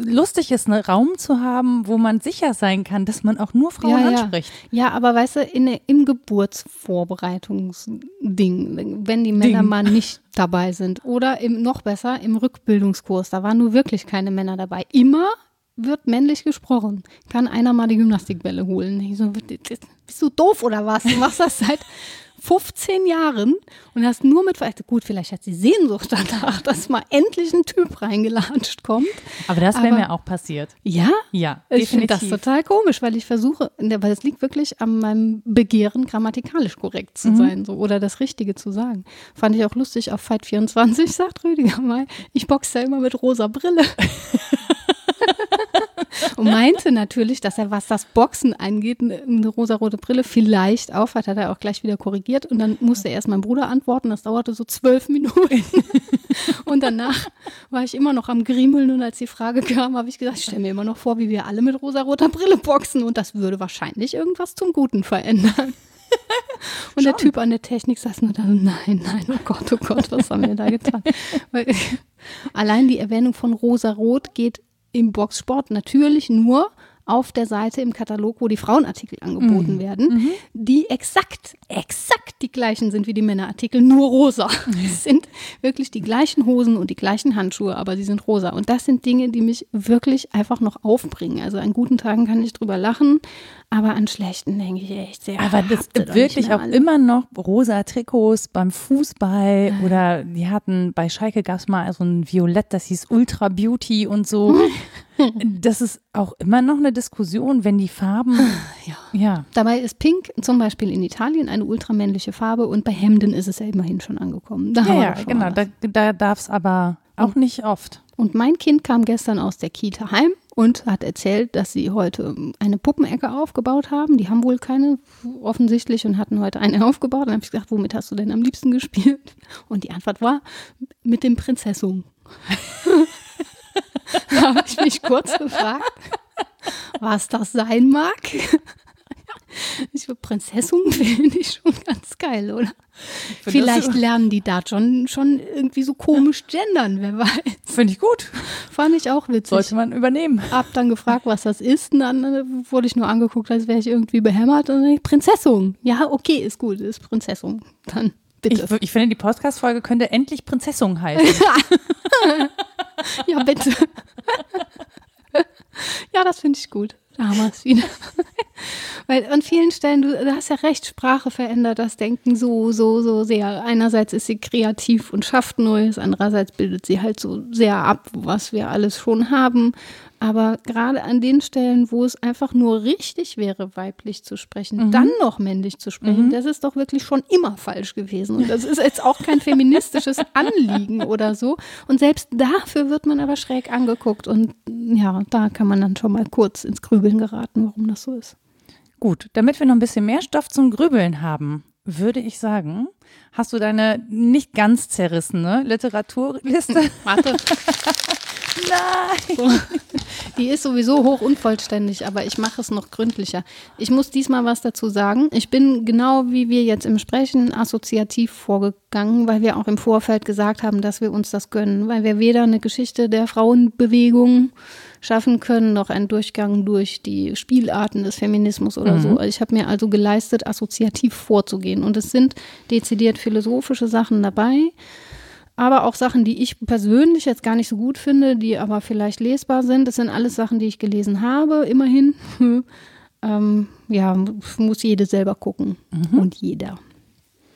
lustig ist, einen Raum zu haben, wo man sicher sein kann, dass man auch nur Frauen ja, anspricht. Ja. ja, aber weißt du, in, im Geburtsvorbereitungsding, wenn die Männer Ding. mal nicht dabei sind oder im, noch besser im Rückbildungskurs, da waren nur wirklich keine Männer dabei. Immer wird männlich gesprochen. Kann einer mal die Gymnastikbälle holen? Ich so, bist du doof oder was? Du machst das seit 15 Jahren und hast nur mit, gut, vielleicht hat sie Sehnsucht danach, dass mal endlich ein Typ reingelatscht kommt. Aber das wäre mir auch passiert. Ja? Ja, Ich finde das total komisch, weil ich versuche, weil es liegt wirklich an meinem Begehren, grammatikalisch korrekt zu mhm. sein so, oder das Richtige zu sagen. Fand ich auch lustig auf Fight 24, sagt Rüdiger mal, ich boxe ja immer mit rosa Brille. und meinte natürlich, dass er, was das Boxen angeht, eine rosarote Brille vielleicht aufhat, hat er auch gleich wieder korrigiert. Und dann musste erst mein Bruder antworten. Das dauerte so zwölf Minuten. und danach war ich immer noch am Griemeln. Und als die Frage kam, habe ich gesagt, ich stelle mir immer noch vor, wie wir alle mit rosaroter Brille boxen. Und das würde wahrscheinlich irgendwas zum Guten verändern. Und Schon. der Typ an der Technik saß nur da, nein, nein, oh Gott, oh Gott, was haben wir da getan? Weil, allein die Erwähnung von Rosa-Rot geht im Boxsport natürlich nur auf der Seite im Katalog, wo die Frauenartikel angeboten mhm. werden, mhm. die exakt, exakt die gleichen sind wie die Männerartikel, nur rosa. Es sind wirklich die gleichen Hosen und die gleichen Handschuhe, aber sie sind rosa. Und das sind Dinge, die mich wirklich einfach noch aufbringen. Also an guten Tagen kann ich drüber lachen, aber an schlechten denke ich echt sehr. Aber das wirklich auch alle. immer noch rosa Trikots beim Fußball äh. oder die hatten bei Schalke gab es mal so ein Violett, das hieß Ultra Beauty und so. das ist auch immer noch eine Diskussion, wenn die Farben. Ja. ja. Dabei ist Pink zum Beispiel in Italien eine ultramännliche Farbe und bei Hemden ist es ja immerhin schon angekommen. Da ja, ja genau. Da, da darf es aber auch nicht oft. Und mein Kind kam gestern aus der Kita heim und hat erzählt, dass sie heute eine Puppenecke aufgebaut haben. Die haben wohl keine offensichtlich und hatten heute eine aufgebaut. Und dann habe ich gesagt, womit hast du denn am liebsten gespielt? Und die Antwort war mit dem Prinzessum. Da habe ich mich kurz gefragt, was das sein mag. Ich finde Prinzessin finde ich schon ganz geil, oder? Vielleicht lernen die da schon, schon irgendwie so komisch gendern, wer weiß. Finde ich gut. Fand ich auch witzig. Sollte man übernehmen. Hab dann gefragt, was das ist, und dann äh, wurde ich nur angeguckt, als wäre ich irgendwie behämmert. Und dann ich, Prinzessin. Ja, okay, ist gut, ist Prinzessin. Dann bitte. Ich, ich finde, die Podcast-Folge könnte endlich Prinzessin heißen. ja, bitte. ja, das finde ich gut. Da haben wir es wieder. Weil an vielen Stellen, du, du, hast ja recht, Sprache verändert das Denken so, so, so sehr. Einerseits ist sie kreativ und schafft Neues, andererseits bildet sie halt so sehr ab, was wir alles schon haben. Aber gerade an den Stellen, wo es einfach nur richtig wäre, weiblich zu sprechen, mhm. dann noch männlich zu sprechen, mhm. das ist doch wirklich schon immer falsch gewesen. Und das ist jetzt auch kein feministisches Anliegen oder so. Und selbst dafür wird man aber schräg angeguckt. Und ja, da kann man dann schon mal kurz ins Grübeln geraten, warum das so ist. Gut, damit wir noch ein bisschen mehr Stoff zum Grübeln haben, würde ich sagen, hast du deine nicht ganz zerrissene Literaturliste. Warte. Nein. So. Die ist sowieso hoch unvollständig, aber ich mache es noch gründlicher. Ich muss diesmal was dazu sagen. Ich bin genau wie wir jetzt im Sprechen assoziativ vorgegangen, weil wir auch im Vorfeld gesagt haben, dass wir uns das gönnen, weil wir weder eine Geschichte der Frauenbewegung schaffen können, noch einen Durchgang durch die Spielarten des Feminismus oder mhm. so. Ich habe mir also geleistet, assoziativ vorzugehen. Und es sind dezidiert philosophische Sachen dabei aber auch Sachen, die ich persönlich jetzt gar nicht so gut finde, die aber vielleicht lesbar sind. Das sind alles Sachen, die ich gelesen habe, immerhin. ähm, ja, muss jede selber gucken mhm. und jeder.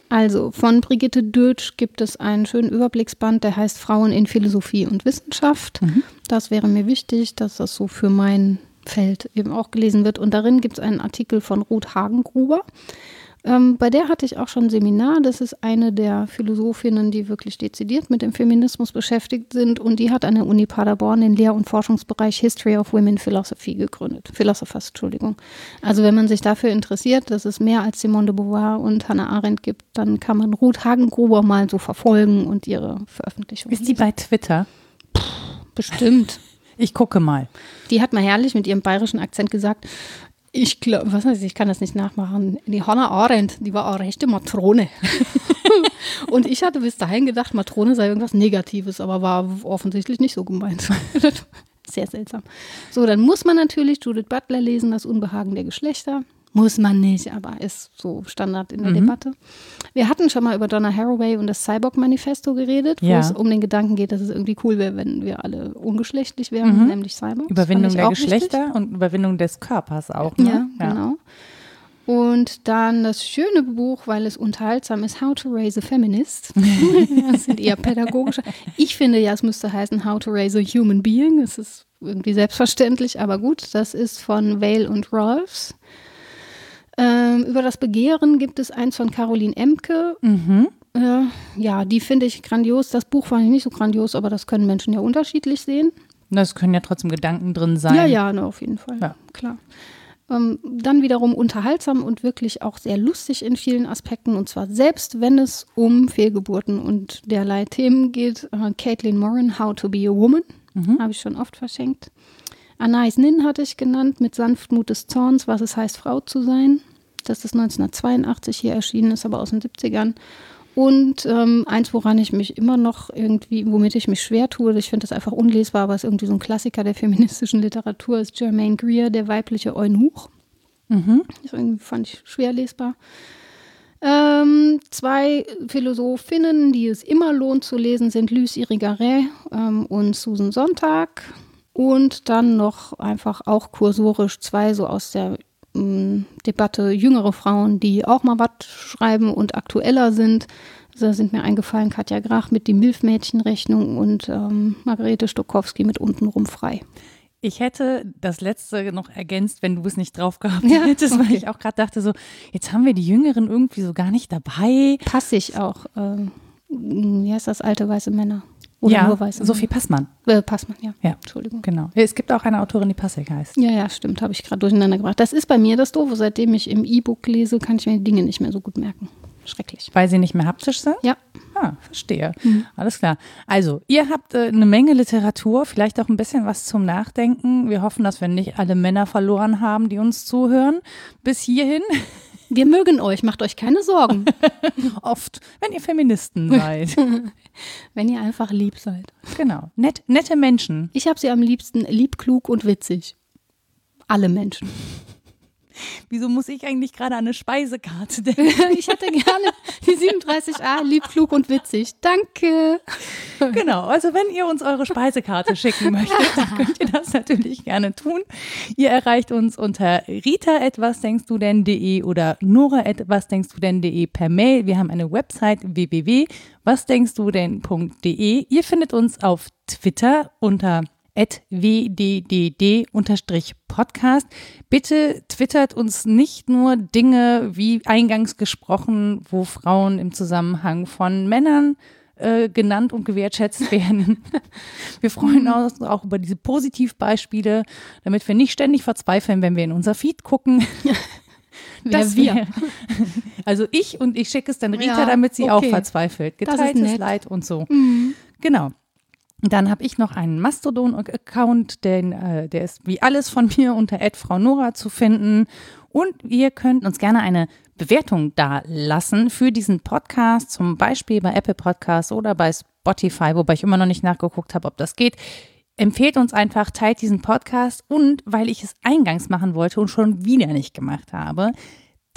Also von Brigitte Dötsch gibt es einen schönen Überblicksband, der heißt Frauen in Philosophie und Wissenschaft. Mhm. Das wäre mir wichtig, dass das so für mein Feld eben auch gelesen wird. Und darin gibt es einen Artikel von Ruth Hagengruber. Ähm, bei der hatte ich auch schon ein Seminar. Das ist eine der Philosophinnen, die wirklich dezidiert mit dem Feminismus beschäftigt sind. Und die hat an der Uni Paderborn den Lehr- und Forschungsbereich History of Women Philosophy gegründet. Philosophers, Entschuldigung. Also wenn man sich dafür interessiert, dass es mehr als Simone de Beauvoir und Hannah Arendt gibt, dann kann man Ruth Hagengruber mal so verfolgen und ihre Veröffentlichungen. Ist die bei Twitter? Puh, bestimmt. Ich gucke mal. Die hat mal herrlich mit ihrem bayerischen Akzent gesagt, ich glaube, was heißt, ich kann das nicht nachmachen. Die Hannah Arendt, die war eine rechte Matrone. und ich hatte bis dahin gedacht, Matrone sei irgendwas Negatives, aber war offensichtlich nicht so gemeint. Sehr seltsam. So, dann muss man natürlich Judith Butler lesen, Das Unbehagen der Geschlechter. Muss man nicht, aber ist so Standard in der mhm. Debatte. Wir hatten schon mal über Donna Haraway und das Cyborg-Manifesto geredet, wo ja. es um den Gedanken geht, dass es irgendwie cool wäre, wenn wir alle ungeschlechtlich wären, mhm. nämlich Cyborgs. Überwindung der Geschlechter wichtig. und Überwindung des Körpers auch. Ne? Ja, ja, genau. Und dann das schöne Buch, weil es unterhaltsam ist, How to Raise a Feminist. das sind eher pädagogische. Ich finde ja, es müsste heißen How to Raise a Human Being. Es ist irgendwie selbstverständlich, aber gut. Das ist von Vale und Rolfs. Ähm, über das Begehren gibt es eins von Caroline Emke. Mhm. Äh, ja, die finde ich grandios. Das Buch fand ich nicht so grandios, aber das können Menschen ja unterschiedlich sehen. Das können ja trotzdem Gedanken drin sein. Ja, ja, ne, auf jeden Fall. Ja. Klar. Ähm, dann wiederum unterhaltsam und wirklich auch sehr lustig in vielen Aspekten. Und zwar selbst, wenn es um Fehlgeburten und derlei Themen geht. Äh, Caitlin Moran, How to be a Woman. Mhm. Habe ich schon oft verschenkt. Anais Nin hatte ich genannt mit Sanftmut des Zorns, was es heißt, Frau zu sein. Das ist 1982 hier erschienen, ist aber aus den 70ern. Und ähm, eins, woran ich mich immer noch irgendwie, womit ich mich schwer tue, ich finde das einfach unlesbar, aber es ist irgendwie so ein Klassiker der feministischen Literatur, ist Germaine Greer, der weibliche Eunuch. Mhm. Das irgendwie fand ich schwer lesbar. Ähm, zwei Philosophinnen, die es immer lohnt zu lesen, sind Lucie Irigaray ähm, und Susan Sonntag. Und dann noch einfach auch kursorisch zwei so aus der ähm, Debatte jüngere Frauen, die auch mal was schreiben und aktueller sind. Da sind mir eingefallen Katja Grach mit die Milfmädchenrechnung und ähm, Margarete Stokowski mit untenrum frei. Ich hätte das letzte noch ergänzt, wenn du es nicht drauf gehabt ja, hättest, okay. weil ich auch gerade dachte, so, jetzt haben wir die Jüngeren irgendwie so gar nicht dabei. Passig auch. Ähm, wie heißt das, alte weiße Männer? Oder ja, nur weiße Sophie Passmann. Äh, Passmann, ja. ja. Entschuldigung. Genau. Es gibt auch eine Autorin, die Passig heißt. Ja, ja, stimmt. Habe ich gerade durcheinander gebracht. Das ist bei mir das Doofe. Seitdem ich im E-Book lese, kann ich mir die Dinge nicht mehr so gut merken. Schrecklich. Weil sie nicht mehr haptisch sind? Ja. Ah, verstehe. Mhm. Alles klar. Also, ihr habt äh, eine Menge Literatur, vielleicht auch ein bisschen was zum Nachdenken. Wir hoffen, dass wir nicht alle Männer verloren haben, die uns zuhören. Bis hierhin. Wir mögen euch, macht euch keine Sorgen. Oft, wenn ihr Feministen seid. wenn ihr einfach lieb seid. Genau. Nett, nette Menschen. Ich habe sie am liebsten lieb, klug und witzig. Alle Menschen. Wieso muss ich eigentlich gerade an eine Speisekarte denken? ich hätte gerne die 37a, lieb, klug und witzig. Danke. Genau, also wenn ihr uns eure Speisekarte schicken möchtet, dann könnt ihr das natürlich gerne tun. Ihr erreicht uns unter rita.wasdenkstu oder nora.wasdenkstu per Mail. Wir haben eine Website www.wasdenkstu Ihr findet uns auf Twitter unter wddd-podcast. Bitte twittert uns nicht nur Dinge wie eingangs gesprochen, wo Frauen im Zusammenhang von Männern äh, genannt und gewertschätzt werden. Wir freuen uns auch über diese Positivbeispiele, damit wir nicht ständig verzweifeln, wenn wir in unser Feed gucken. Wer wir? Also ich und ich schicke es dann Rita, Ja, damit sie auch okay. verzweifelt. Das ist Geteiltes. Mhm. Leid und so. Genau. Dann habe ich noch einen Mastodon-Account, den, äh, der ist wie alles von mir unter Frau Nora zu finden. Und ihr könnt uns gerne eine Bewertung da lassen für diesen Podcast, zum Beispiel bei Apple Podcasts oder bei Spotify, wobei ich immer noch nicht nachgeguckt habe, ob das geht. Empfehlt uns einfach, teilt diesen Podcast und weil ich es eingangs machen wollte und schon wieder nicht gemacht habe,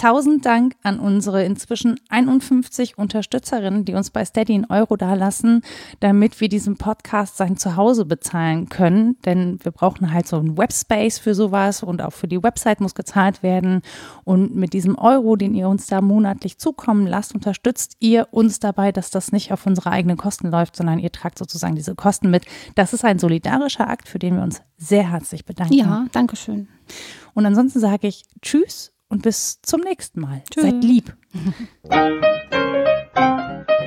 Tausend Dank an unsere inzwischen 51 Unterstützerinnen, die uns bei Steady in Euro dalassen, damit wir diesen Podcast sein Zuhause bezahlen können. Denn wir brauchen halt so einen Webspace für sowas und auch für die Website muss gezahlt werden. Und mit diesem Euro, den ihr uns da monatlich zukommen lasst, unterstützt ihr uns dabei, dass das nicht auf unsere eigenen Kosten läuft, sondern ihr tragt sozusagen diese Kosten mit. Das ist ein solidarischer Akt, für den wir uns sehr herzlich bedanken. Ja, danke schön. Und ansonsten sage ich Tschüss und bis zum nächsten Mal. Tschüss. Seid lieb.